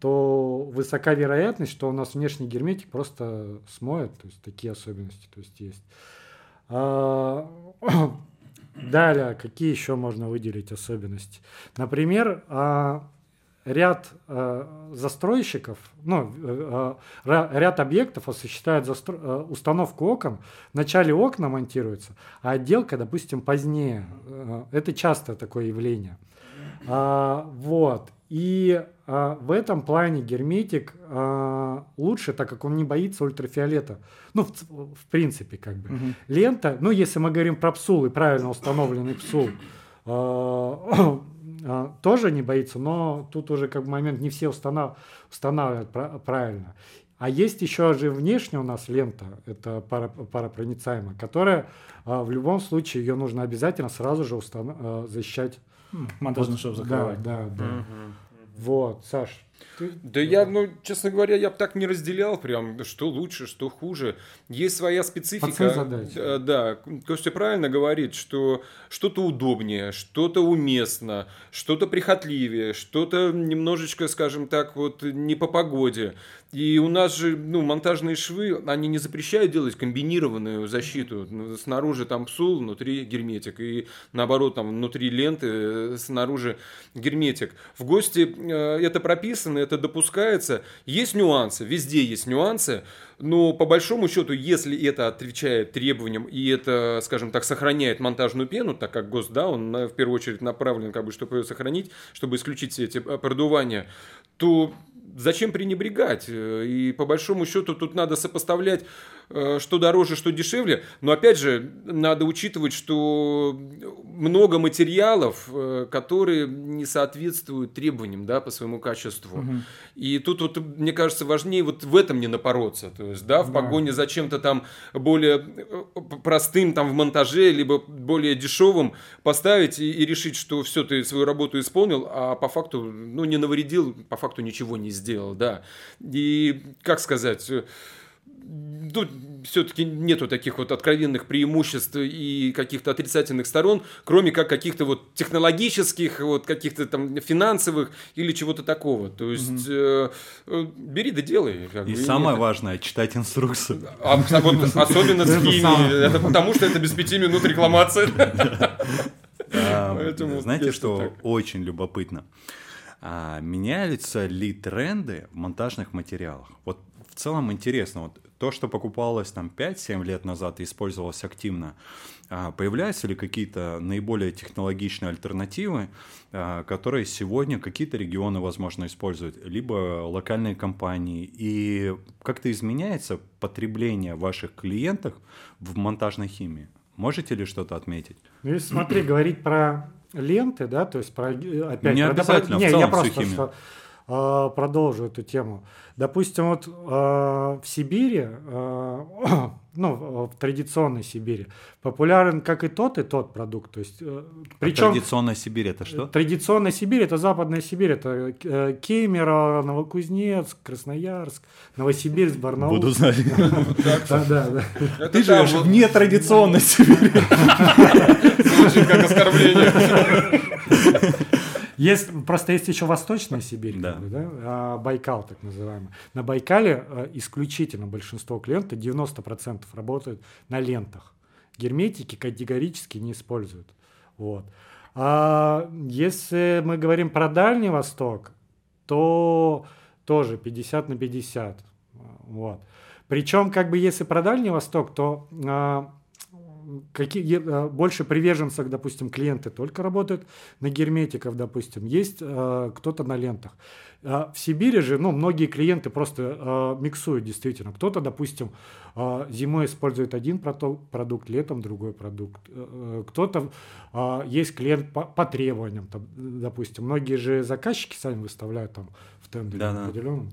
то высока вероятность, что у нас внешний герметик просто смоет, то есть такие особенности то есть есть. А, далее, какие еще можно выделить особенности? Например, а, ряд а, застройщиков, ну, ряд объектов осуществляют установку окон. Вначале окна монтируются, а отделка, допустим, позднее. Это часто такое явление. А, вот. И а, в этом плане герметик а, лучше, так как он не боится ультрафиолета. Ну, в, в принципе, как бы. Угу. Лента, ну, если мы говорим про псул и правильно установленный псул, а, а, тоже не боится, но тут уже как бы момент не все установ, устанавливают правильно. А есть еще же внешне у нас лента, это пара, паропроницаемая, которая а, в любом случае ее нужно обязательно сразу же устан, а, защищать Монтажный шов закрывать. Да, да, да. Угу. Вот, Саш. Ты... Да я, ну, честно говоря, я бы так не разделял прям, что лучше, что хуже. Есть своя специфика. Да, да, Костя правильно говорит, что что-то удобнее, что-то уместно, что-то прихотливее, что-то немножечко, скажем так, вот не по погоде. И у нас же, ну, монтажные швы, они не запрещают делать комбинированную защиту. Ну, снаружи там псул, внутри герметик. И наоборот, там внутри ленты, э, снаружи герметик. В гости э, это прописано, это допускается. Есть нюансы, везде есть нюансы. Но по большому счету, если это отвечает требованиям и это, скажем так, сохраняет монтажную пену, так как ГОСТ, да, он в первую очередь направлен, как бы, чтобы ее сохранить, чтобы исключить все эти э, продувания, то зачем пренебрегать? Э, и по большому счету тут надо сопоставлять, что дороже, что дешевле. Но опять же, надо учитывать, что много материалов, э, которые не соответствуют требованиям да, по своему качеству. Угу. И тут, вот, мне кажется, важнее вот в этом не напороться. То есть, да, в да. погоне за чем-то там более простым там в монтаже, либо более дешевым поставить и, и решить, что все, ты свою работу исполнил, а по факту, ну, не навредил, по факту ничего не сделал, да. И, как сказать, э, тут все-таки нету таких вот откровенных преимуществ и каких-то отрицательных сторон, кроме как каких-то вот технологических, вот каких-то там финансовых или чего-то такого. То есть угу. э, бери да делай. Как и бы, самое нет. важное читать инструкцию. А, вот, особенно с химией. Это потому что это без пяти минут рекламация. Знаете, что очень любопытно? А, меняются ли тренды в монтажных материалах? Вот в целом интересно, вот то, что покупалось там 5-7 лет назад и использовалось активно, а, появляются ли какие-то наиболее технологичные альтернативы, а, которые сегодня какие-то регионы, возможно, используют, либо локальные компании, и как-то изменяется потребление ваших клиентов в монтажной химии? Можете ли что-то отметить? Ну, если смотри, говорить про ленты, да, то есть про опять не про, обязательно, про, в целом я просто что, продолжу эту тему. Допустим, вот э, в Сибири, э, ну, в традиционной Сибири, популярен как и тот, и тот продукт. То есть, э, причем, а традиционная Сибирь это что? Традиционная Сибирь это Западная Сибирь, это э, Кемерово, Новокузнецк, Красноярск, Новосибирск, Барнаул. Буду знать. Да, да, да. Ты живешь в нетрадиционной Сибири. Звучит как оскорбление. Есть, просто есть еще Восточная Сибирь, да. Как бы, да? А, Байкал так называемый. На Байкале а, исключительно большинство клиентов, 90% работают на лентах. Герметики категорически не используют. Вот. А если мы говорим про Дальний Восток, то тоже 50 на 50. Вот. Причем, как бы, если про Дальний Восток, то а, какие, э, больше приверженцев, допустим, клиенты только работают на герметиков, допустим, есть э, кто-то на лентах. А в Сибири же, ну, многие клиенты просто э, миксуют действительно. Кто-то, допустим, э, зимой использует один продукт, летом другой продукт. Э, кто-то, э, есть клиент по, по требованиям, там, допустим. Многие же заказчики сами выставляют там в тендере да, определенным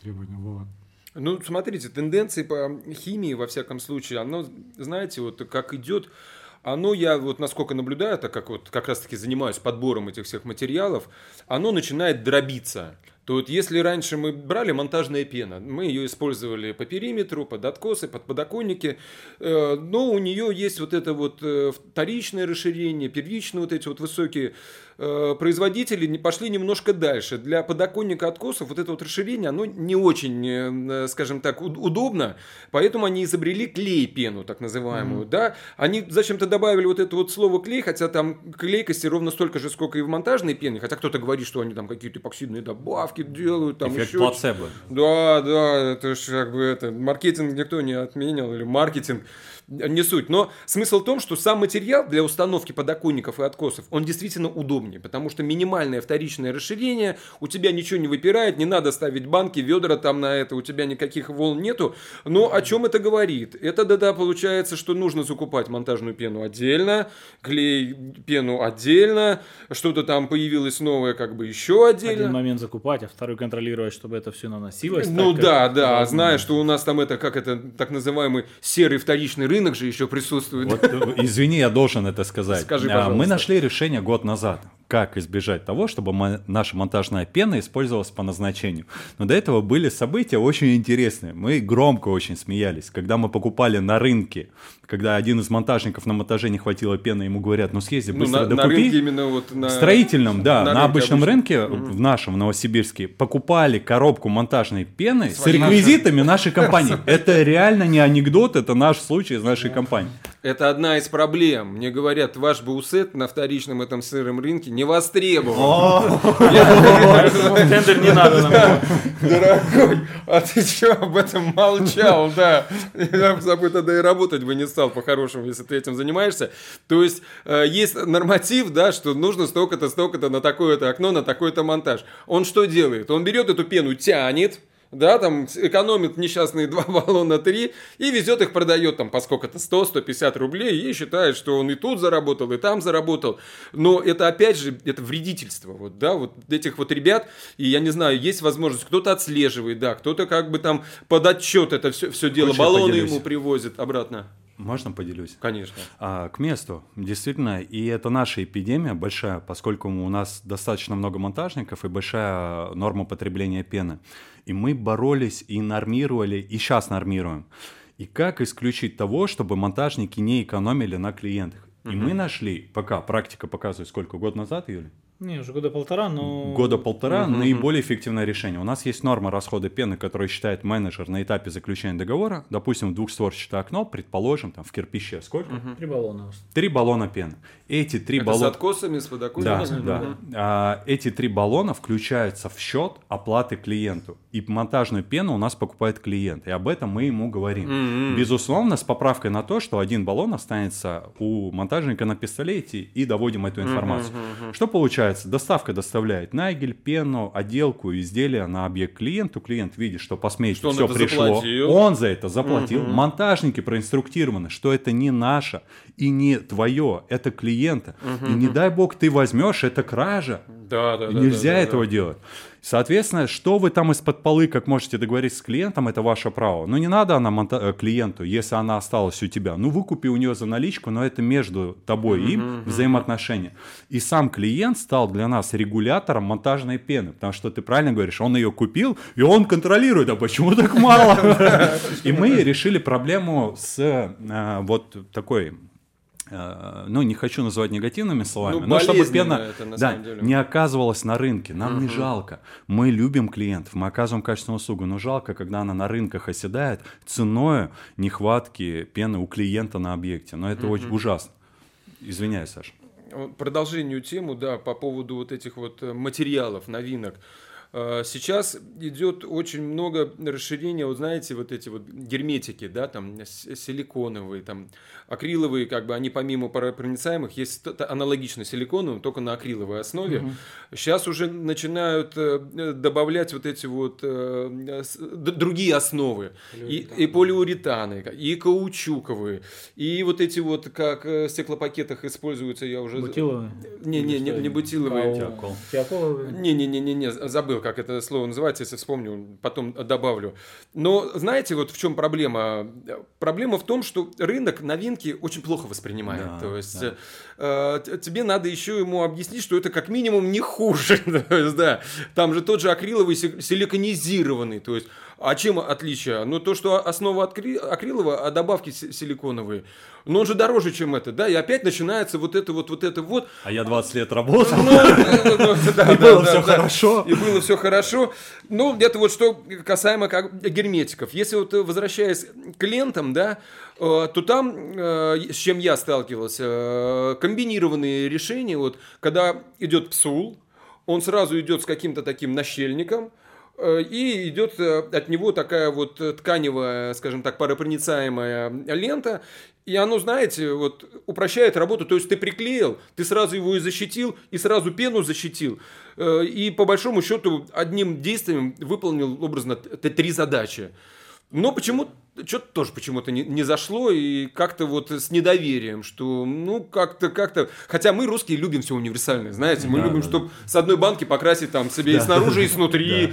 требованиям. Вот. Ну, смотрите, тенденции по химии, во всяком случае, оно, знаете, вот как идет, оно, я вот насколько наблюдаю, так как вот как раз-таки занимаюсь подбором этих всех материалов, оно начинает дробиться. То вот если раньше мы брали монтажная пена, мы ее использовали по периметру, под откосы, под подоконники, э, но у нее есть вот это вот э, вторичное расширение, первичные вот эти вот высокие э, производители пошли немножко дальше. Для подоконника откосов вот это вот расширение, оно не очень, скажем так, удобно, поэтому они изобрели клей-пену, так называемую, mm-hmm. да. Они зачем-то добавили вот это вот слово клей, хотя там клейкости ровно столько же, сколько и в монтажной пене, хотя кто-то говорит, что они там какие-то эпоксидные добавки, делают. Там Эффект еще... плацебо. Да, да, это же как бы это, маркетинг никто не отменял, или маркетинг не суть. Но смысл в том, что сам материал для установки подоконников и откосов, он действительно удобнее, потому что минимальное вторичное расширение, у тебя ничего не выпирает, не надо ставить банки, ведра там на это, у тебя никаких волн нету. Но о чем это говорит? Это да-да, получается, что нужно закупать монтажную пену отдельно, клей пену отдельно, что-то там появилось новое как бы еще отдельно. Один момент закупать, а второй контролировать, чтобы это все наносилось. Ну так, да, да, зная, что у нас там это, как это, так называемый серый вторичный рынок же еще присутствует. Вот, э, извини, я должен это сказать. Скажи, пожалуйста. Мы нашли решение год назад, как избежать того, чтобы наша монтажная пена использовалась по назначению. Но до этого были события очень интересные. Мы громко очень смеялись, когда мы покупали на рынке когда один из монтажников на монтаже не хватило пены, ему говорят, ну съезди, ну, быстро ну, на, докупи. На рынке именно вот на... Строительном, да, на, на обычном обычно. рынке, угу. в нашем, в Новосибирске, покупали коробку монтажной пены Свои с реквизитами наши... нашей компании. Это реально не анекдот, это наш случай из нашей компании. Это одна из проблем. Мне говорят, ваш баусет на вторичном этом сыром рынке не востребован. Тендер не надо нам. Дорогой, а ты что об этом молчал, да? Я бы тогда и работать бы не стал по-хорошему, если ты этим занимаешься. То есть э, есть норматив, да, что нужно столько-то, столько-то на такое-то окно, на такой-то монтаж. Он что делает? Он берет эту пену, тянет, да, там экономит несчастные два баллона три и везет их, продает там по сколько-то 100-150 рублей и считает, что он и тут заработал, и там заработал. Но это опять же, это вредительство, вот, да, вот этих вот ребят, и я не знаю, есть возможность, кто-то отслеживает, да, кто-то как бы там под отчет это все, все дело, Хочешь, баллоны ему привозит обратно. Можно поделюсь? Конечно. А, к месту, действительно, и это наша эпидемия большая, поскольку у нас достаточно много монтажников и большая норма потребления пены. И мы боролись и нормировали, и сейчас нормируем. И как исключить того, чтобы монтажники не экономили на клиентах? И угу. мы нашли, пока практика показывает, сколько, год назад, Юля? Не, уже года полтора, но... Года полтора угу. наиболее эффективное решение. У нас есть норма расхода пены, которую считает менеджер на этапе заключения договора. Допустим, двухстворчатое окно, предположим, там в кирпиче сколько? Угу. Три баллона. Три баллона пены. Эти три баллона... с откосами, с подоконниками? Да, да. А, эти три баллона включаются в счет оплаты клиенту. И монтажную пену у нас покупает клиент. И об этом мы ему говорим. Mm-hmm. Безусловно, с поправкой на то, что один баллон останется у монтажника на пистолете и доводим эту информацию. Mm-hmm. Что получается? Доставка доставляет нагель, пену, отделку, изделия на объект клиенту. Клиент видит, что по смете что все пришло. Заплатил. Он за это заплатил. Mm-hmm. Монтажники проинструктированы, что это не наше и не твое, это клиента. Mm-hmm. И не дай бог ты возьмешь, это кража. Да, да, Нельзя да, да, этого да. делать. Соответственно, что вы там из-под полы, как можете договориться с клиентом, это ваше право. Ну, не надо она монта- э, клиенту, если она осталась у тебя. Ну, выкупи у нее за наличку, но это между тобой и им взаимоотношения. И сам клиент стал для нас регулятором монтажной пены, потому что ты правильно говоришь, он ее купил, и он контролирует, а почему так мало? И мы решили проблему с э, вот такой ну, не хочу называть негативными словами, Ну, но чтобы пена это, на да, деле. не оказывалась на рынке. Нам не жалко. Мы любим клиентов, мы оказываем качественную услугу, но жалко, когда она на рынках оседает ценой нехватки пены у клиента на объекте. Но это очень ужасно. Извиняюсь, Саша. Продолжению тему, да, по поводу вот этих вот э, материалов, новинок. Э, Сейчас идет очень много расширения, вот знаете, вот эти вот герметики, да, там силиконовые, там акриловые, как бы они помимо паропроницаемых есть аналогично силиконовым, только на акриловой основе. Сейчас уже начинают э, добавлять вот эти вот э, другие основы, и, и полиуретаны, и каучуковые, и вот эти вот как э, в стеклопакетах используются, я уже Бутиловые? не, не, не, не бутиловые. Тиакол. Тиаколовые? Не-не-не-не, забыл, как это слово называется, если вспомню, потом добавлю. Но знаете, вот в чем проблема? Проблема в том, что рынок новинки очень плохо воспринимает. Да, То есть да. э, тебе надо еще ему объяснить, что это как минимум не хуже. То есть, да, там же тот же акриловый си- силиконизированный. То есть, а чем отличие? Ну, то, что основа акри- акриловая, а добавки си- силиконовые. Но он же дороже, чем это, да? И опять начинается вот это вот, вот это вот. А я 20 лет работал. И было да. хорошо. И было все хорошо. Ну, это вот что касаемо герметиков. Если вот э, возвращаясь к лентам, да, э, то там, э, с чем я сталкивался, комбинированные решения, вот, когда идет псул, он сразу идет с каким-то таким нащельником, и идет э, от него такая вот э, тканевая, скажем так, паропроницаемая лента, и оно, знаете, вот упрощает работу. То есть ты приклеил, ты сразу его и защитил, и сразу пену защитил. Э, И по большому счету одним действием выполнил образно три задачи. Но почему что-то тоже почему-то не, не зашло и как-то вот с недоверием, что ну как-то как-то, хотя мы русские любим все универсальное, знаете, мы Да, любим, да, чтобы с одной банки покрасить там себе и снаружи и снутри,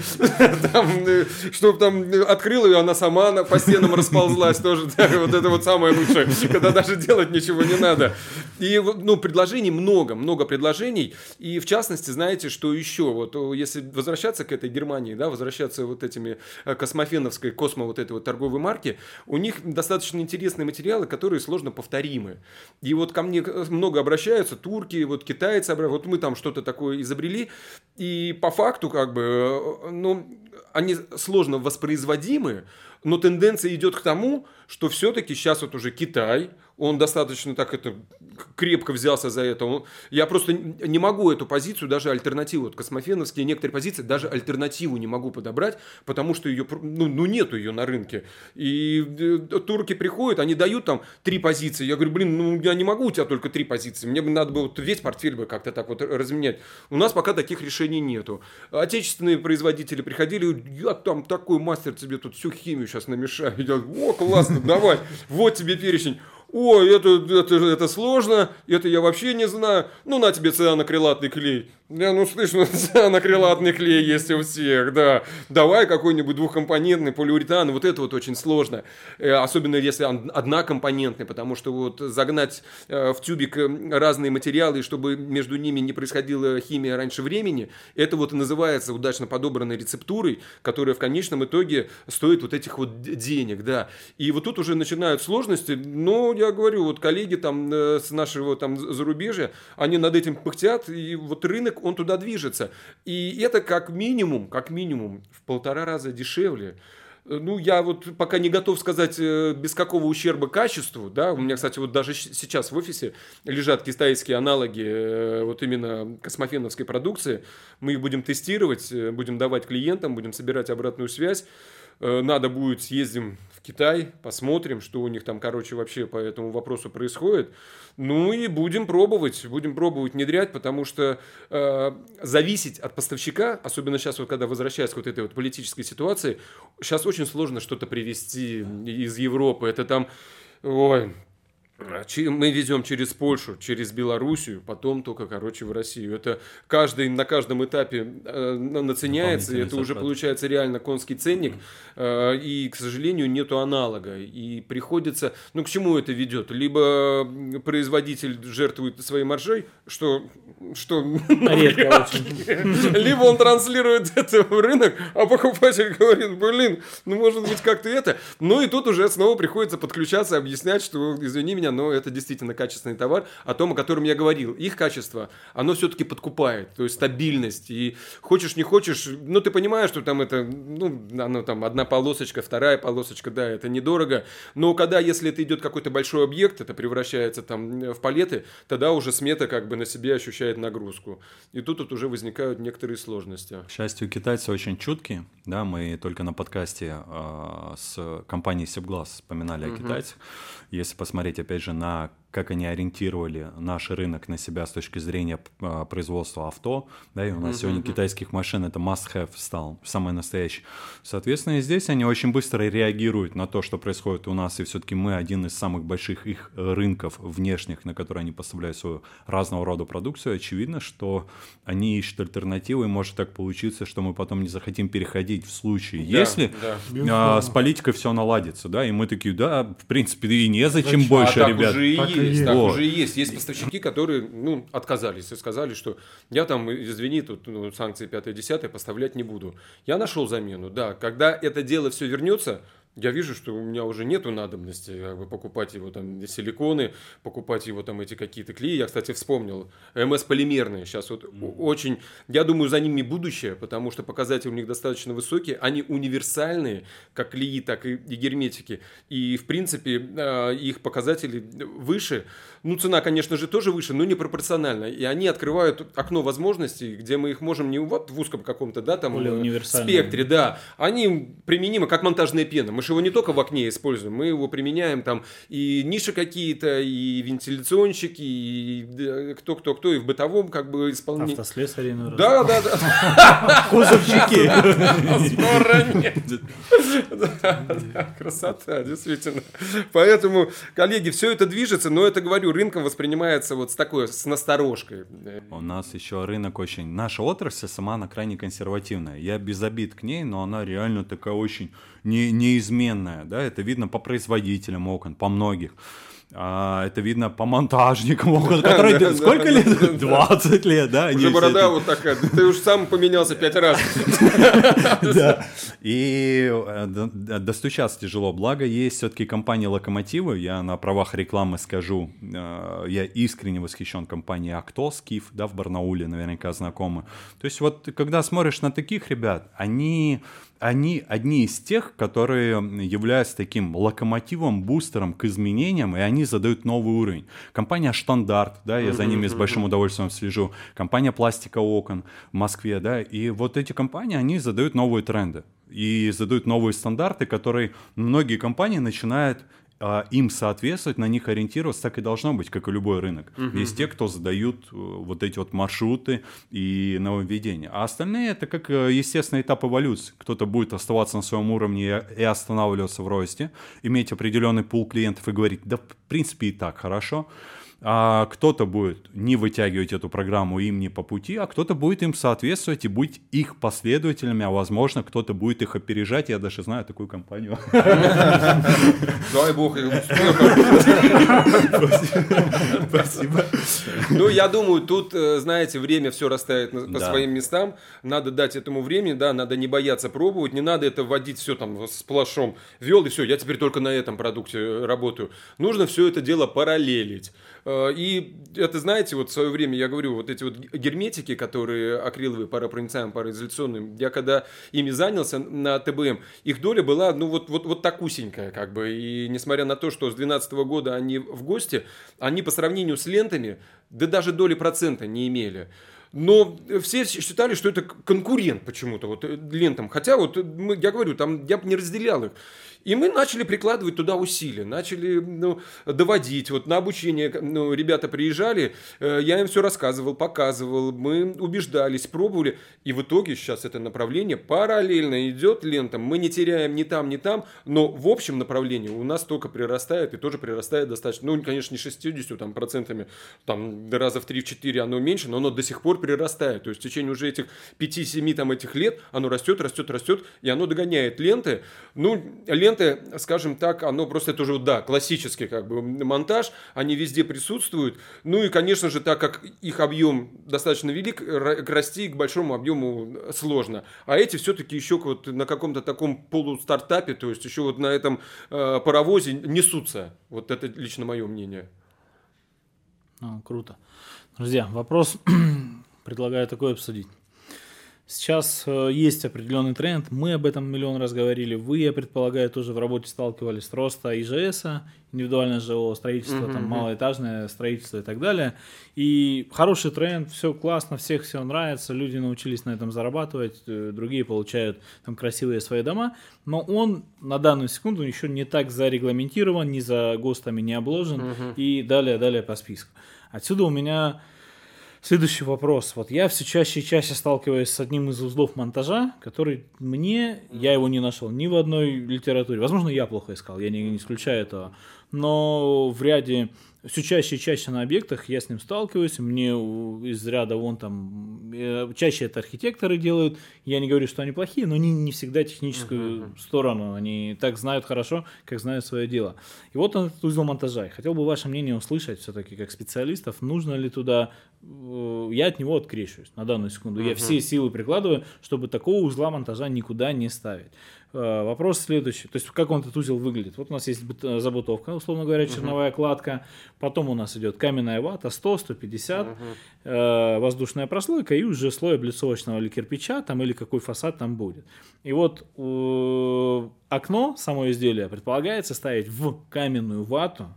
чтобы там э, открыл ее, она сама по стенам расползлась. Тоже, да, вот это вот самое лучшее, когда даже делать ничего не надо. И ну предложений много, много предложений, и в частности, знаете, что еще, вот если возвращаться к этой Германии, да, возвращаться вот этими э, космофеновской, космо вот этой вот торговой марки, у них достаточно интересные материалы, которые сложно повторимы. И вот ко мне э, много обращаются, турки, вот китайцы, вот мы там что-то такое изобрели, и по факту как бы, э, ну, они сложно воспроизводимы, но тенденция идет к тому, что все-таки сейчас вот уже Китай, он достаточно так это крепко взялся за это. Я просто не могу эту позицию, даже альтернативу, вот космофеновские некоторые позиции, даже альтернативу не могу подобрать, потому что ее, ну, ну нету ее на рынке. И э, турки приходят, они дают там три позиции. Я говорю, блин, ну я не могу у тебя только три позиции, мне бы надо было весь портфель бы как-то так вот разменять. У нас пока таких решений нету. Отечественные производители приходили, я там такой мастер тебе тут всю химию сейчас намешаю. Я о, классно, давай, вот тебе перечень. Ой, это, это, это сложно, это я вообще не знаю. Ну, на тебе цианокрилатный клей. Я, ну, слышь, ну, цианокрилатный клей есть у всех, да. Давай какой-нибудь двухкомпонентный полиуретан, вот это вот очень сложно. Э, Особенно если он однокомпонентный, потому что вот загнать э, в тюбик э, разные материалы, чтобы между ними не происходила химия раньше времени, это вот и называется удачно подобранной рецептурой, которая в конечном итоге стоит вот этих вот денег, да. И вот тут уже начинают сложности, но я говорю, вот коллеги там с нашего там зарубежья, они над этим пыхтят, и вот рынок, он туда движется. И это как минимум, как минимум в полтора раза дешевле. Э, Ну, я вот пока не готов сказать э, без какого ущерба качеству, да, у меня, кстати, вот даже сейчас в офисе лежат китайские аналоги э, вот именно космофеновской продукции, мы их будем тестировать, будем давать клиентам, будем собирать обратную связь, надо будет съездим в Китай, посмотрим, что у них там, короче, вообще по этому вопросу происходит. Ну и будем пробовать, будем пробовать внедрять, потому что э, зависеть от поставщика, особенно сейчас, вот, когда возвращаясь к вот этой вот политической ситуации, сейчас очень сложно что-то привезти из Европы. Это там, ой, мы везем через Польшу, через Белоруссию, потом только, короче, в Россию. Это каждый на каждом этапе э, наценяется, и это уже получается реально конский ценник, э, и, к сожалению, нету аналога. И приходится, ну, к чему это ведет? Либо производитель жертвует своей маржой, что, что редко либо он транслирует это в рынок, а покупатель говорит, блин, ну, может быть, как-то это. Ну, и тут уже снова приходится подключаться, объяснять, что, извини меня, но это действительно качественный товар, о том, о котором я говорил. Их качество, оно все-таки подкупает, то есть стабильность. И хочешь, не хочешь, ну, ты понимаешь, что там это, ну, оно там одна полосочка, вторая полосочка, да, это недорого. Но когда, если это идет какой-то большой объект, это превращается там в палеты, тогда уже смета как бы на себе ощущает нагрузку. И тут, тут уже возникают некоторые сложности. К счастью, китайцы очень чуткие, да, мы только на подкасте э, с компанией Сибглаз вспоминали угу. о китайцах. Если посмотреть, опять же, на как они ориентировали наш рынок на себя с точки зрения а, производства авто, да, и у нас mm-hmm. сегодня китайских машин это must-have стал, самый настоящий. Соответственно, и здесь они очень быстро реагируют на то, что происходит у нас, и все-таки мы один из самых больших их рынков внешних, на которые они поставляют свою разного рода продукцию. Очевидно, что они ищут альтернативы, и может так получиться, что мы потом не захотим переходить в случае, да, если да. А, с политикой все наладится, да, и мы такие, да, в принципе, и незачем Зачем? больше, а ребят. Уже и есть, так уже есть. Есть поставщики, которые ну, отказались и сказали, что я там, извини, тут ну, санкции 5-10 поставлять не буду. Я нашел замену, да. Когда это дело все вернется, я вижу, что у меня уже нету надобности как бы, покупать его там силиконы, покупать его там эти какие-то клеи. Я, кстати, вспомнил, МС полимерные сейчас вот mm. очень, я думаю, за ними будущее, потому что показатели у них достаточно высокие, они универсальные, как клеи, так и, и герметики, и в принципе э, их показатели выше. Ну, цена, конечно же, тоже выше, но не пропорционально. И они открывают окно возможностей, где мы их можем не вот в узком каком-то, да, там спектре, да. Они применимы как монтажная пена. Мы же его не только в окне используем, мы его применяем там и ниши какие-то, и вентиляционщики, и кто-кто-кто, и в бытовом как бы исполнении. Автослесари, наверное. Да, да, да. Кузовщики. Красота, действительно. Поэтому, коллеги, все это движется, но это, говорю, рынком воспринимается вот с такой, с насторожкой. У нас еще рынок очень... Наша отрасль сама она крайне консервативная. Я без обид к ней, но она реально такая очень не, неизменная. Да? Это видно по производителям окон, по многих. А, это видно по монтажникам, которые сколько лет? 20 лет, да? Уже борода вот такая, ты уж сам поменялся пять раз. Да, и э, достучаться тяжело, благо есть все-таки компания Локомотивы, я на правах рекламы скажу, э, я искренне восхищен компанией Актос, Киев, да, в Барнауле наверняка знакомы. То есть вот когда смотришь на таких ребят, они они одни из тех, которые являются таким локомотивом, бустером к изменениям, и они задают новый уровень. Компания Штандарт, да, я за ними с большим удовольствием слежу. Компания Пластика Окон в Москве, да, и вот эти компании, они задают новые тренды и задают новые стандарты, которые многие компании начинают а, им соответствовать, на них ориентироваться, так и должно быть, как и любой рынок. Угу. Есть те, кто задают э, вот эти вот маршруты и нововведения. А остальные это как э, естественный этап эволюции. Кто-то будет оставаться на своем уровне и останавливаться в росте, иметь определенный пул клиентов и говорить, да, в принципе, и так хорошо а кто-то будет не вытягивать эту программу им не по пути, а кто-то будет им соответствовать и быть их последователями, а возможно, кто-то будет их опережать. Я даже знаю такую компанию. Дай бог Спасибо. Ну, я думаю, тут, э, знаете, время все расставит по своим местам. Надо дать этому времени, да, надо не бояться пробовать, не надо это вводить все там с плашом. Вел, и все, я теперь только на этом продукте работаю. Нужно все это дело параллелить. Э, и это, знаете, вот в свое время, я говорю, вот эти вот герметики, которые акриловые, паропроницаемые, пароизоляционные, я когда ими занялся на ТБМ, их доля была, ну, вот, вот, вот такусенькая, как бы, и несмотря на то, что с 2012 года они в гости, они по сравнению с лентами, да даже доли процента не имели. но все считали, что это конкурент почему-то вот э, лентам. Хотя вот мы, я говорю, там я бы не разделял их. И мы начали прикладывать туда усилия, начали ну, доводить. Вот на обучение ну, ребята приезжали, э, я им все рассказывал, показывал, мы убеждались, пробовали. И в итоге сейчас это направление параллельно идет лентам. Мы не теряем ни там, ни там, но в общем направлении у нас только прирастает и тоже прирастает достаточно, ну, конечно, не 60 там, процентами, там, раза в 3-4 оно меньше, но оно до сих пор прирастает. То есть в течение уже этих 5-7 там этих лет оно растет, растет, растет, и оно догоняет ленты. Ну, ленты ленты, скажем так, оно просто это уже, да, классический как бы монтаж, они везде присутствуют. Ну и, конечно же, так как их объем достаточно велик, расти к большому объему сложно. А эти все-таки еще вот на каком-то таком полустартапе, то есть еще вот на этом э, паровозе несутся. Вот это лично мое мнение. Ну, круто. Друзья, вопрос предлагаю такой обсудить. Сейчас э, есть определенный тренд, мы об этом миллион раз говорили, вы, я предполагаю, тоже в работе сталкивались с роста ИЖС, индивидуальное жилого строительство, uh-huh, там малоэтажное строительство и так далее. И хороший тренд, все классно, всех все нравится, люди научились на этом зарабатывать, э, другие получают там красивые свои дома, но он на данную секунду еще не так зарегламентирован, ни за ГОСТами не обложен uh-huh. и далее, далее по списку. Отсюда у меня Следующий вопрос. Вот я все чаще и чаще сталкиваюсь с одним из узлов монтажа, который мне, я его не нашел ни в одной литературе. Возможно, я плохо искал, я не, не исключаю этого. Но в ряде все чаще и чаще на объектах я с ним сталкиваюсь, мне из ряда вон там, э, чаще это архитекторы делают, я не говорю, что они плохие, но они не всегда техническую uh-huh. сторону, они так знают хорошо, как знают свое дело. И вот он этот узел монтажа. Хотел бы ваше мнение услышать все-таки как специалистов, нужно ли туда, э, я от него открещиваюсь на данную секунду, uh-huh. я все силы прикладываю, чтобы такого узла монтажа никуда не ставить. Э, вопрос следующий. То есть, как он этот узел выглядит? Вот у нас есть забутовка, условно говоря, черновая uh-huh. кладка. Потом у нас идет каменная вата 100, 150, uh-huh. э, воздушная прослойка и уже слой облицовочного или кирпича, там, или какой фасад там будет. И вот э, окно, само изделие, предполагается ставить в каменную вату,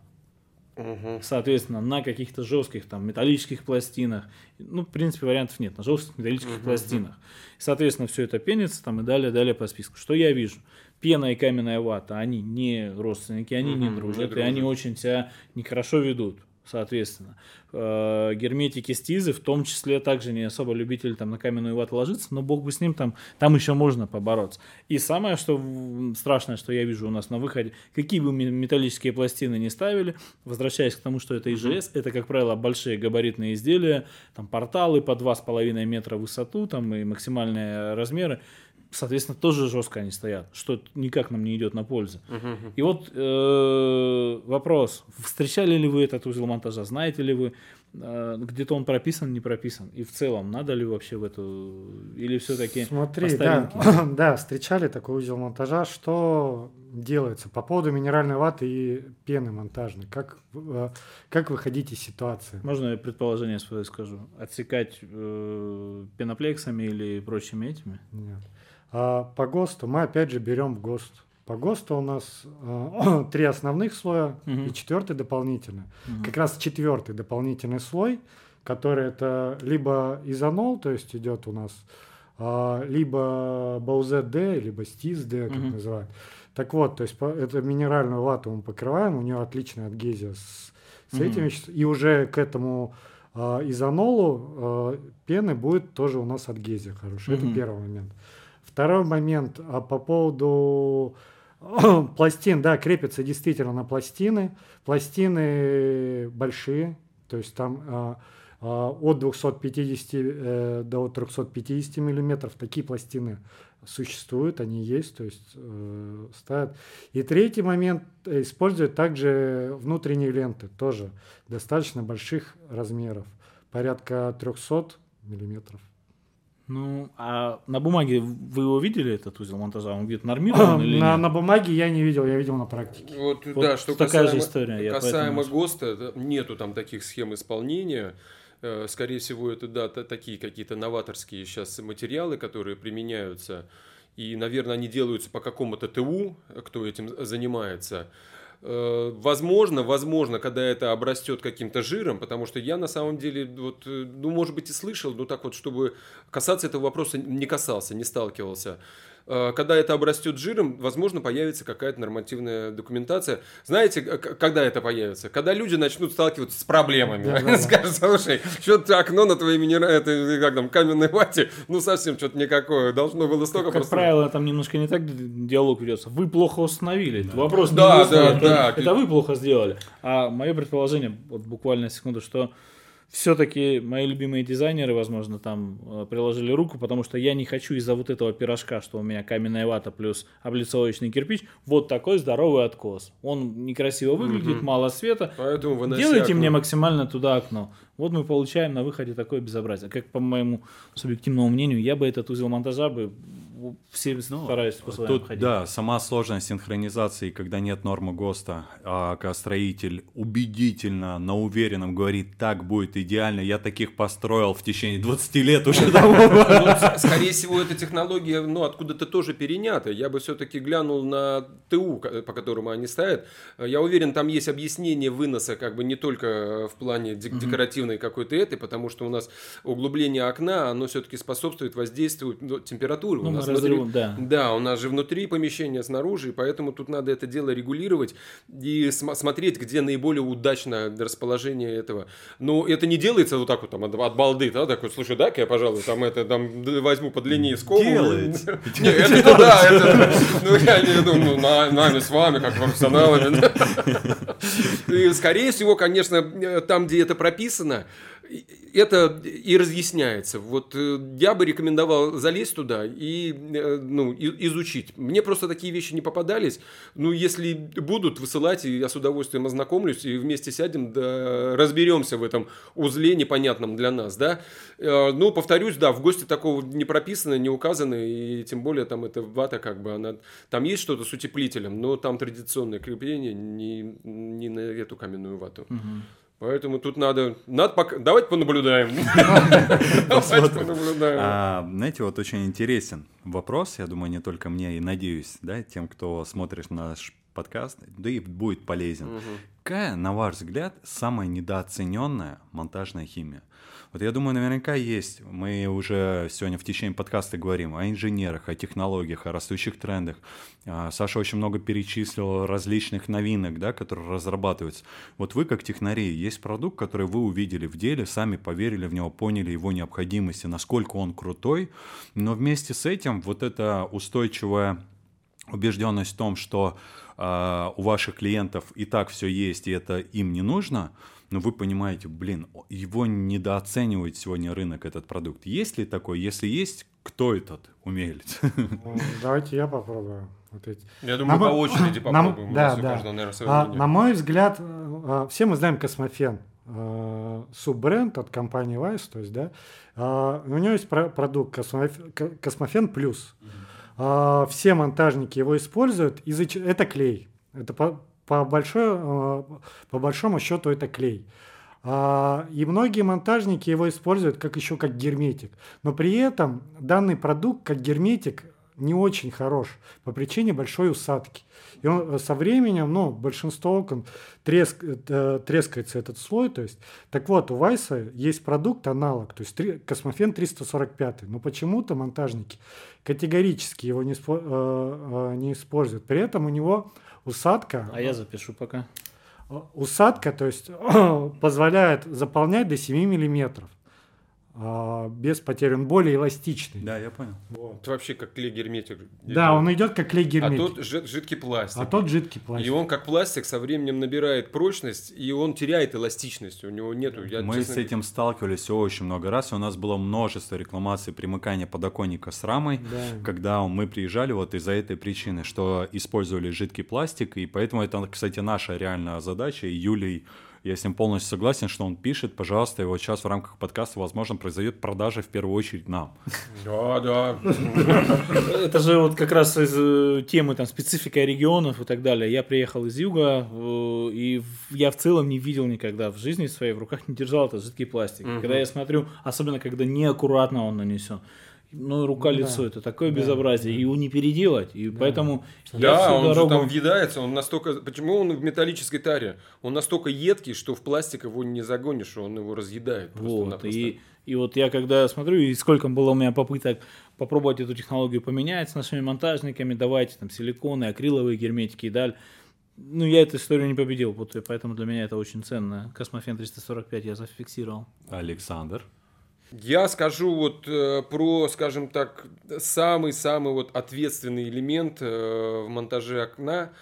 Угу. Соответственно, на каких-то жестких там металлических пластинах. Ну, в принципе, вариантов нет. На жестких металлических угу. пластинах. Соответственно, все это пенится там и далее, далее по списку. Что я вижу? Пена и каменная вата, они не родственники, они угу, не дружат, и они очень себя нехорошо ведут соответственно. Э, герметики стизы, в том числе, также не особо любитель там на каменную вату ложиться, но бог бы с ним, там, там еще можно побороться. И самое, что страшное, что я вижу у нас на выходе, какие бы металлические пластины не ставили, возвращаясь к тому, что это ИЖС, это, как правило, большие габаритные изделия, там порталы по 2,5 метра в высоту, там и максимальные размеры, соответственно, тоже жестко они стоят, что никак нам не идет на пользу. И вот э, вопрос, встречали ли вы этот узел монтажа, знаете ли вы, э, где-то он прописан, не прописан, и в целом надо ли вообще в эту, или все-таки Смотри, да, да, встречали такой узел монтажа, что делается по поводу минеральной ваты и пены монтажной, как, э, как выходить из ситуации? Можно я предположение свое скажу? Отсекать э, пеноплексами или прочими этими? Нет. А по ГОСТу мы опять же берем в ГОСТ. По ГОСТу у нас э, три основных слоя угу. и четвертый дополнительный. Угу. Как раз четвертый дополнительный слой, который это либо изонол, то есть идет у нас, э, либо БАУЗД, либо СТИЗД, как угу. называют. Так вот, то есть по, это минеральную вату мы покрываем, у нее отличная адгезия с, с угу. этим веществом. И уже к этому э, изонолу э, пены будет тоже у нас адгезия хорошая. Угу. Это первый момент. Второй момент а по поводу пластин, да, крепятся действительно на пластины. Пластины большие, то есть там а, а, от 250 э, до 350 миллиметров такие пластины существуют, они есть, то есть э, ставят. И третий момент, используют также внутренние ленты, тоже достаточно больших размеров, порядка 300 миллиметров. Ну, а на бумаге вы его видели, этот узел монтажа? Он где-то нормирован или на, нет? На бумаге я не видел, я видел на практике. Вот, вот да, что такая касаемо, же история. Касаемо поэтому... ГОСТа, нету там таких схем исполнения. Э, скорее всего, это да, такие какие-то новаторские сейчас материалы, которые применяются. И, наверное, они делаются по какому-то ТУ, кто этим занимается. Э, возможно, возможно, когда это обрастет каким-то жиром, потому что я на самом деле, вот, э, ну, может быть, и слышал, но так вот, чтобы касаться этого вопроса, не касался, не сталкивался. Э, когда это обрастет жиром, возможно, появится какая-то нормативная документация. Знаете, когда это появится? Когда люди начнут сталкиваться с проблемами. Да, да, Скажут, слушай, что-то окно на твоей минеральной, это, как там, каменной вате, ну совсем что-то никакое. Должно было столько Как, просто... правило, там немножко не так диалог ведется. Вы плохо установили. Да. Вопрос да, да, да, да. Это вы плохо сделали. А мое предположение, вот буквально секунду, что все-таки мои любимые дизайнеры, возможно, там э, приложили руку, потому что я не хочу из-за вот этого пирожка, что у меня каменная вата плюс облицовочный кирпич, вот такой здоровый откос. Он некрасиво выглядит, угу. мало света. Поэтому Делайте окно. мне максимально туда окно. Вот мы получаем на выходе такое безобразие. Как по моему субъективному мнению, я бы этот узел монтажа бы все ну, стараюсь по Тут, ходить. Да, сама сложность синхронизации, когда нет нормы ГОСТа, а строитель убедительно, на уверенном говорит, так будет идеально, я таких построил в течение 20 лет уже. Ну, скорее всего, эта технология ну, откуда-то тоже перенята. Я бы все-таки глянул на ТУ, по которому они ставят. Я уверен, там есть объяснение выноса, как бы не только в плане декоративной какой-то этой, потому что у нас углубление окна, оно все-таки способствует воздействию ну, температуры. у нас разрывом, да. Да, у нас же внутри помещения, снаружи, поэтому тут надо это дело регулировать и см- смотреть, где наиболее удачно расположение этого. Но это не делается вот так вот там от, от балды, да, такой, слушай, дай-ка я, пожалуй, там это там возьму под линии скобу. Делается. Нет, это да, это, ну я не думаю, ну, нами с вами, как профессионалами. И, скорее всего, конечно, там, где это прописано, это и разъясняется. Вот э, я бы рекомендовал залезть туда и э, ну, изучить. Мне просто такие вещи не попадались. Ну, если будут высылать, я с удовольствием ознакомлюсь и вместе сядем, да, разберемся в этом узле непонятном для нас, да. Э, ну, повторюсь, да, в гости такого не прописано, не указано, и тем более там эта вата как бы, она, там есть что-то с утеплителем, но там традиционное крепление не, не на эту каменную вату. Угу. Поэтому тут надо, надо пока, давайте понаблюдаем. Давайте понаблюдаем. А, знаете, вот очень интересен вопрос, я думаю, не только мне, и надеюсь, да, тем, кто смотрит наш подкаст, да и будет полезен. Какая, на ваш взгляд, самая недооцененная монтажная химия? Вот я думаю, наверняка есть. Мы уже сегодня в течение подкаста говорим о инженерах, о технологиях, о растущих трендах. А, Саша очень много перечислил различных новинок, да, которые разрабатываются. Вот вы, как технари, есть продукт, который вы увидели в деле, сами поверили в него, поняли его необходимости, насколько он крутой, но вместе с этим вот эта устойчивая убежденность в том, что э, у ваших клиентов и так все есть, и это им не нужно – но вы понимаете, блин, его недооценивает сегодня рынок, этот продукт. Есть ли такой? Если есть, кто этот умелец? Давайте я попробую. Эти. Я думаю, на по очереди попробуем. На, да, да. Каждого, наверное, а, на мой взгляд, э, все мы знаем Cosmofen, э, суббренд от компании Vice, то есть, да, а, у него есть продукт Cosmofen Plus. Все монтажники его используют, это клей. Это по, большой, э, по большому счету это клей. А, и многие монтажники его используют как еще как герметик. Но при этом данный продукт как герметик не очень хорош по причине большой усадки. И он со временем, ну, большинство окон треск, э, трескается этот слой. То есть, так вот, у Вайса есть продукт аналог, то есть три, Космофен 345. Но почему-то монтажники категорически его не, э, э, не используют. При этом у него усадка. А я запишу пока. Усадка, то есть позволяет заполнять до 7 миллиметров а, без потери. Он более эластичный. Да, я понял. Вот. Это вообще как клей герметик. Да, он идет как клей герметик. А тот жидкий пластик. А тот жидкий пластик. И он как пластик со временем набирает прочность, и он теряет эластичность. У него нету. Я, Мы честно... с этим сталкивались очень много раз. У нас было множество рекламаций примыкания подоконника с рамой, да. когда мы приезжали вот из-за этой причины, что использовали жидкий пластик, и поэтому это, кстати, наша реальная задача. И Юлий я с ним полностью согласен, что он пишет. Пожалуйста, и вот сейчас в рамках подкаста, возможно, произойдет продажа в первую очередь нам. Да, да. Это же вот как раз из э, темы там специфика регионов и так далее. Я приехал из юга, э, и я в целом не видел никогда в жизни своей в руках не держал этот жидкий пластик. Когда я смотрю, особенно когда неаккуратно он нанесен, ну, рука-лицо, да. это такое да. безобразие, его не переделать, и да. поэтому Да, он дорогу... же там въедается, он настолько... Почему он в металлической таре? Он настолько едкий, что в пластик его не загонишь, он его разъедает. Вот, и, и вот я когда смотрю, и сколько было у меня попыток попробовать эту технологию поменять с нашими монтажниками, давайте там силиконы, акриловые герметики и далее. Ну, я эту историю не победил, вот, поэтому для меня это очень ценно. Космофен 345 я зафиксировал. Александр? Я скажу вот э, про, скажем так, самый-самый вот ответственный элемент э, в монтаже окна,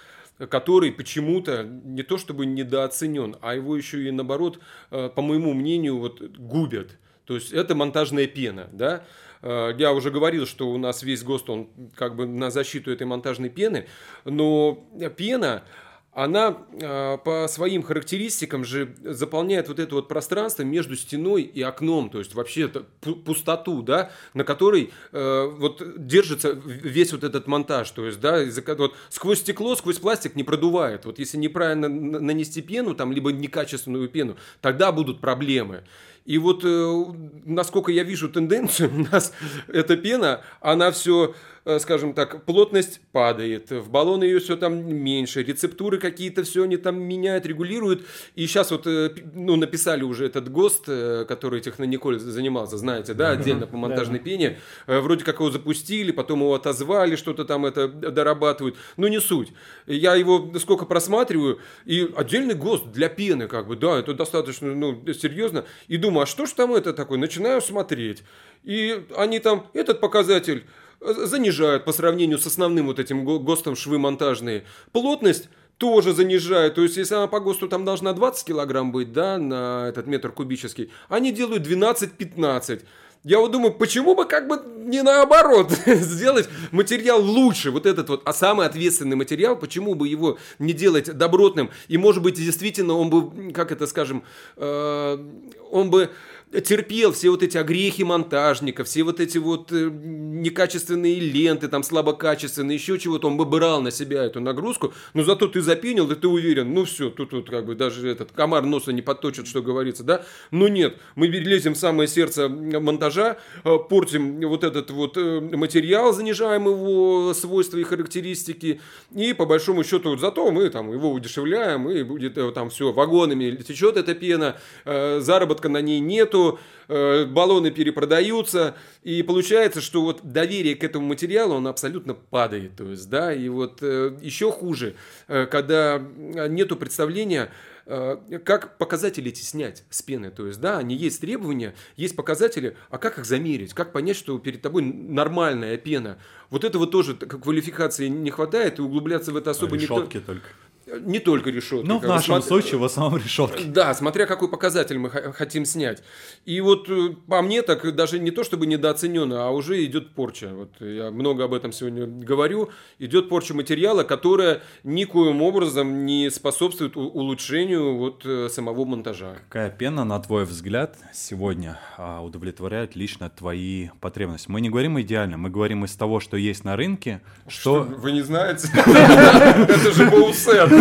который почему-то не то чтобы недооценен, а его еще и наоборот, э, по моему мнению, вот губят. То есть это монтажная пена, да. Э, я уже говорил, что у нас весь ГОСТ, он как бы на защиту этой монтажной пены, но пена, она э, по своим характеристикам же заполняет вот это вот пространство между стеной и окном, то есть вообще это пустоту, да, на которой э, вот держится весь вот этот монтаж, то есть, да, вот сквозь стекло, сквозь пластик не продувает. Вот если неправильно нанести пену, там, либо некачественную пену, тогда будут проблемы. И вот э, насколько я вижу тенденцию, у нас эта пена, она все скажем так, плотность падает, в баллоны ее все там меньше, рецептуры какие-то все они там меняют, регулируют. И сейчас вот, э, ну, написали уже этот ГОСТ, э, который Технониколь занимался, знаете, да, отдельно по монтажной пене. Вроде как его запустили, потом его отозвали, что-то там это дорабатывают. Но не суть. Я его сколько просматриваю, и отдельный ГОСТ для пены, как бы, да, это достаточно, ну, серьезно. И думаю, а что ж там это такое? Начинаю смотреть. И они там, этот показатель занижают по сравнению с основным вот этим ГОСТом швы монтажные. Плотность тоже занижают. То есть, если она по ГОСТу там должна 20 килограмм быть, да, на этот метр кубический, они делают 12-15. Я вот думаю, почему бы как бы не наоборот сделать материал лучше, вот этот вот, а самый ответственный материал, почему бы его не делать добротным, и может быть действительно он бы, как это скажем, э, он бы терпел все вот эти огрехи монтажника, все вот эти вот э, некачественные ленты, там слабокачественные, еще чего-то, он бы брал на себя эту нагрузку, но зато ты запенил, и ты уверен, ну все, тут вот как бы даже этот комар носа не подточит, что говорится, да, но нет, мы лезем в самое сердце монтажа, э, портим вот этот вот э, материал, занижаем его свойства и характеристики, и по большому счету зато мы там его удешевляем, и будет там все вагонами течет эта пена, заработка на ней нету, э, баллоны перепродаются, и получается, что вот доверие к этому материалу, он абсолютно падает, то есть, да, и вот э, еще хуже, э, когда нету представления, как показатели эти снять с пены. То есть, да, они есть требования, есть показатели, а как их замерить? Как понять, что перед тобой нормальная пена? Вот этого тоже квалификации не хватает, и углубляться в это особо Решетки никто... только. Не только решетки. Ну, в нашем смотря... случае в основном решетки. Да, смотря какой показатель мы хотим снять. И вот э, по мне так даже не то чтобы недооценено, а уже идет порча. Вот я много об этом сегодня говорю. Идет порча материала, которая никоим образом не способствует улучшению вот э, самого монтажа. Какая пена, на твой взгляд, сегодня а, удовлетворяет лично твои потребности? Мы не говорим идеально, мы говорим из того, что есть на рынке. Что... что вы не знаете? Это же боусет.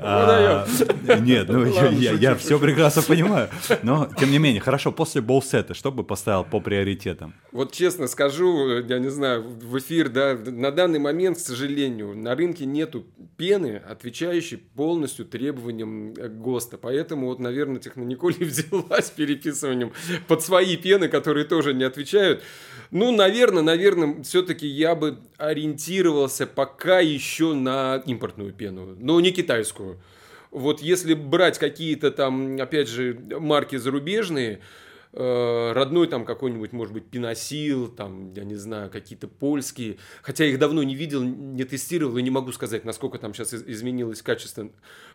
А, нет, ну я все прекрасно понимаю. Но, тем не менее, хорошо, после болсета, что бы поставил по приоритетам? Вот честно скажу, я не знаю, в эфир, да, на данный момент, к сожалению, на рынке нету пены, отвечающей полностью требованиям ГОСТа. Поэтому вот, наверное, Технониколи взялась переписыванием под свои пены, которые тоже не отвечают. Ну, наверное, наверное, все-таки я бы ориентировался пока еще на импортную пену, но не китайскую. Вот если брать какие-то там, опять же, марки зарубежные, Э, родной там какой-нибудь, может быть, пиносил, там, я не знаю, какие-то польские, хотя их давно не видел, не тестировал и не могу сказать, насколько там сейчас изменилось качество.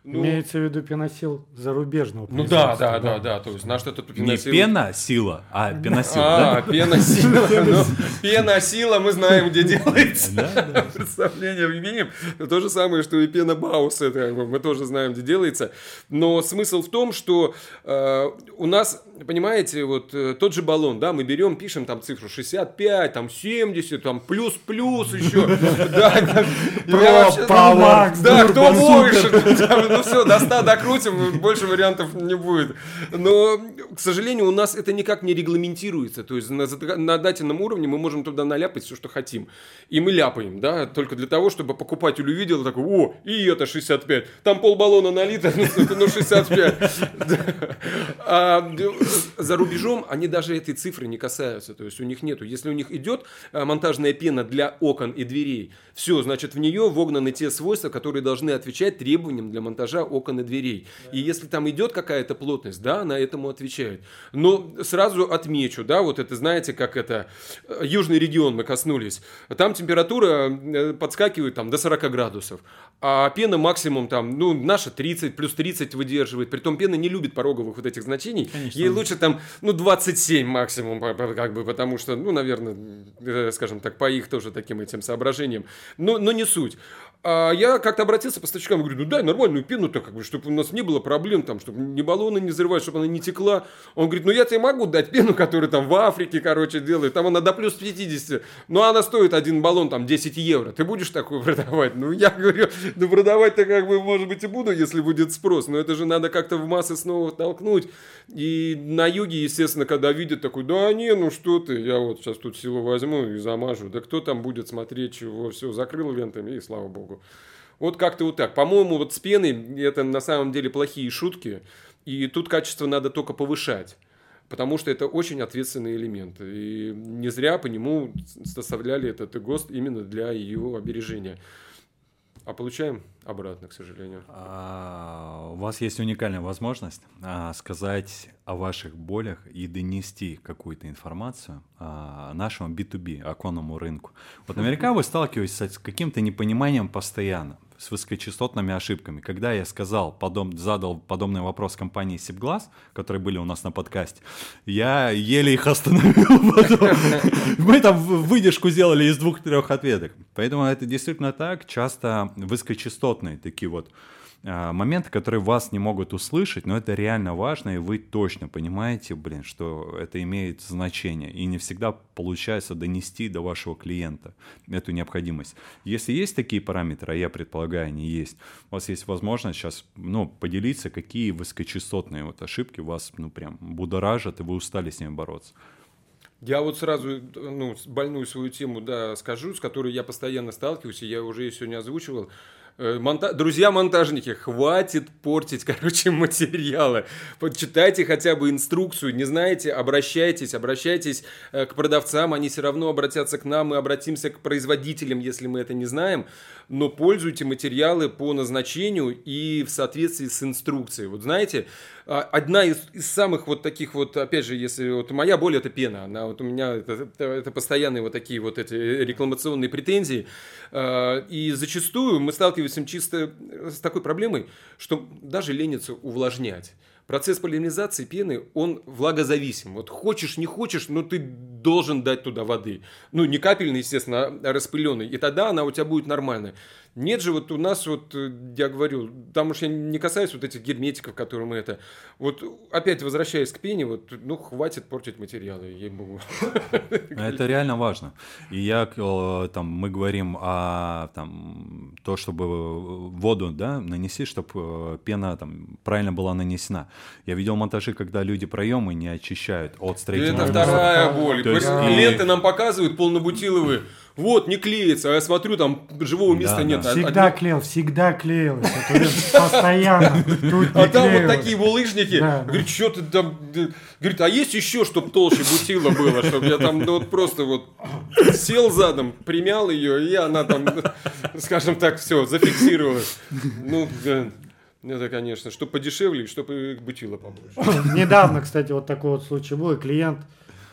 Ну, Имеется в виду пеносил зарубежного Ну да, да, да, да, то есть наш этот пеносил... Не пена-сила, а пеносил, А, пена-сила, ну, пена-сила мы знаем, где делается. Представление имеем. То же самое, что и пена Баус, это мы тоже знаем, где делается. Но смысл в том, что э, у нас, понимаете, вот э, тот же баллон, да, мы берем, пишем там цифру 65, там 70, там плюс-плюс еще. Да, да, кто больше, ну все, до 100 докрутим, больше вариантов не будет. Но, к сожалению, у нас это никак не регламентируется. То есть на, дательном уровне мы можем туда наляпать все, что хотим. И мы ляпаем, да, только для того, чтобы покупатель увидел такой, о, и это 65. Там пол баллона налито, ну 65. За рубежом они даже этой цифры не касаются. То есть у них нету. Если у них идет э, монтажная пена для окон и дверей, все, значит, в нее вогнаны те свойства, которые должны отвечать требованиям для монтажа окон и дверей. И если там идет какая-то плотность, да, она этому отвечает. Но сразу отмечу, да, вот это, знаете, как это, э, южный регион мы коснулись. Там температура э, подскакивает там до 40 градусов, а пена максимум там, ну, наша 30, плюс 30 выдерживает. Притом пена не любит пороговых вот этих значений. Конечно. Ей лучше там, ну, 27 максимум, как бы, потому что, ну, наверное, э, скажем так, по их тоже таким этим соображениям. Но, но не суть. А я как-то обратился по поставщикам, говорю, ну дай нормальную пену-то, как бы, чтобы у нас не было проблем, там, чтобы ни баллоны не взрывать, чтобы она не текла. Он говорит, ну я тебе могу дать пену, которую там в Африке, короче, делают, там она до плюс 50, но она стоит один баллон там 10 евро, ты будешь такую продавать? Ну я говорю, ну продавать-то как бы, может быть, и буду, если будет спрос, но это же надо как-то в массы снова толкнуть. И на юге, естественно, когда видят такой, да не, ну что ты, я вот сейчас тут силу возьму и замажу, да кто там будет смотреть, чего, все, закрыл лентами, и слава богу. Вот как-то вот так. По-моему, вот с пеной это на самом деле плохие шутки, и тут качество надо только повышать потому что это очень ответственный элемент. И не зря по нему составляли этот ГОСТ именно для его обережения. А получаем обратно, к сожалению. А, у вас есть уникальная возможность а, сказать о ваших болях и донести какую-то информацию а, нашему B2B, оконному рынку. Вот наверняка вы сталкиваетесь с каким-то непониманием постоянно с высокочастотными ошибками. Когда я сказал, подоб, задал подобный вопрос компании Сибглаз, которые были у нас на подкасте, я еле их остановил потом. Мы там выдержку сделали из двух-трех ответок. Поэтому это действительно так. Часто высокочастотные такие вот моменты, которые вас не могут услышать, но это реально важно, и вы точно понимаете, блин, что это имеет значение. И не всегда получается донести до вашего клиента эту необходимость. Если есть такие параметры, а я предполагаю, они есть, у вас есть возможность сейчас ну, поделиться, какие высокочастотные вот ошибки вас ну, прям будоражат, и вы устали с ними бороться. Я вот сразу ну, больную свою тему да, скажу, с которой я постоянно сталкиваюсь, и я уже ее сегодня озвучивал. Э, монта... Друзья-монтажники, хватит портить, короче, материалы. Почитайте хотя бы инструкцию, не знаете, обращайтесь, обращайтесь э, к продавцам, они все равно обратятся к нам, мы обратимся к производителям, если мы это не знаем, но пользуйте материалы по назначению и в соответствии с инструкцией. Вот знаете, одна из, из самых вот таких вот, опять же, если вот моя боль это пена, она вот у меня это, это, постоянные вот такие вот эти рекламационные претензии, а, и зачастую мы сталкиваемся чисто с такой проблемой, что даже ленится увлажнять. Процесс полимеризации пены, он влагозависим. Вот хочешь, не хочешь, но ты должен дать туда воды. Ну, не капельный, естественно, а распыленный. И тогда она у тебя будет нормальная. Нет же, вот у нас вот, э, я говорю, там уж я не касаюсь вот этих герметиков, которые мы это... Вот опять возвращаясь к пене, вот, ну, хватит портить материалы, ей-богу. Это реально важно. И я, там, мы говорим о, там, то, чтобы воду, да, нанести, чтобы э, пена, там, правильно была нанесена. Я видел монтажи, когда люди проемы не очищают от строительного. Это вторая боль. Ленты нам показывают полнобутиловые вот, не клеится, а я смотрю, там живого места да, нет. Да. Всегда Одни... клеил, всегда клеилось. Постоянно. А там вот такие булыжники. Говорит, что ты там... Говорит, а есть еще, чтобы толще бутила было, чтобы я там ну, вот просто вот сел задом, примял ее, и она там, скажем так, все, зафиксировалась. Ну, это, конечно, чтобы подешевле, чтобы бутила побольше. Недавно, кстати, вот такой вот случай был, клиент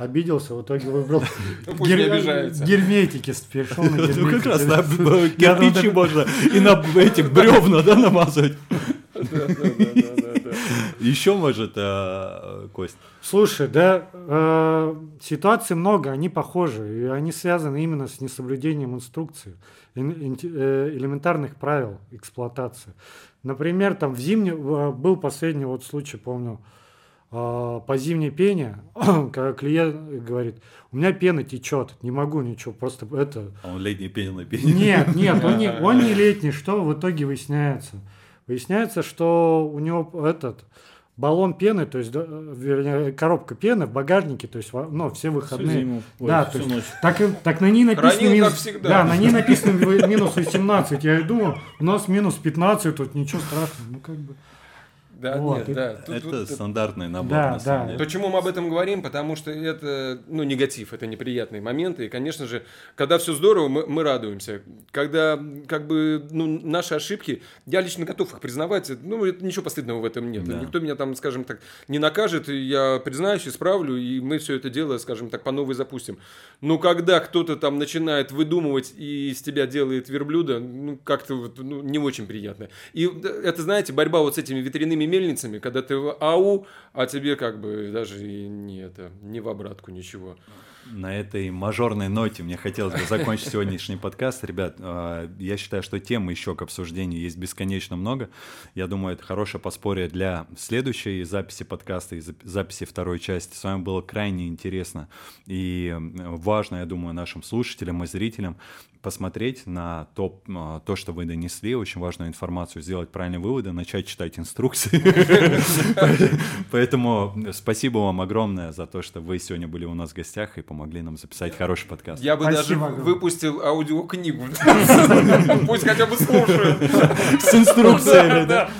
обиделся, в итоге выбрал ну, герметики, перешел на герметики. Ну как раз на кирпичи можно и на эти бревна, да, намазывать. Еще может, э, Кость. Слушай, да, э, ситуаций много, они похожи, и они связаны именно с несоблюдением инструкций, э, элементарных правил эксплуатации. Например, там в зимнем был последний вот случай, помню, по зимней пене, когда клиент говорит, у меня пена течет, не могу ничего, просто это... А он летний пене пене? Нет, нет, он не, он не летний, что в итоге выясняется? Выясняется, что у него этот баллон пены, то есть вернее, коробка пены в багажнике, то есть ну, все выходные. Всю зиму, да, то есть, ночь. Так, так на ней написано минус, да, на ней написано минус 18. Я думаю, у нас минус 15, тут ничего страшного. Ну как бы. Да, вот, нет, да. Тут, это тут, стандартный набор. Да, на самом да. Деле. Почему мы об этом говорим? Потому что это, ну, негатив, это неприятные моменты. И, конечно же, когда все здорово, мы, мы радуемся. Когда, как бы, ну, наши ошибки, я лично готов их признавать. Ну, это ничего постыдного в этом нет. Да. Никто меня там, скажем так, не накажет. Я признаюсь, исправлю, и мы все это дело, скажем так, по новой запустим. Но когда кто-то там начинает выдумывать и из тебя делает верблюда, ну, как-то ну, не очень приятно. И это, знаете, борьба вот с этими ветряными мельницами, когда ты в АУ, а тебе как бы даже и не это, не в обратку ничего. На этой мажорной ноте мне хотелось бы закончить сегодняшний подкаст. Ребят, а, я считаю, что тем еще к обсуждению есть бесконечно много. Я думаю, это хорошее поспорье для следующей записи подкаста и записи второй части. С вами было крайне интересно и важно, я думаю, нашим слушателям и зрителям посмотреть на то, а, то, что вы донесли, очень важную информацию, сделать правильные выводы, начать читать инструкции. Поэтому спасибо вам огромное за то, что вы сегодня были у нас в гостях и помогли нам записать хороший подкаст. Я бы даже выпустил аудиокнигу. Пусть хотя бы слушают. С инструкциями, да?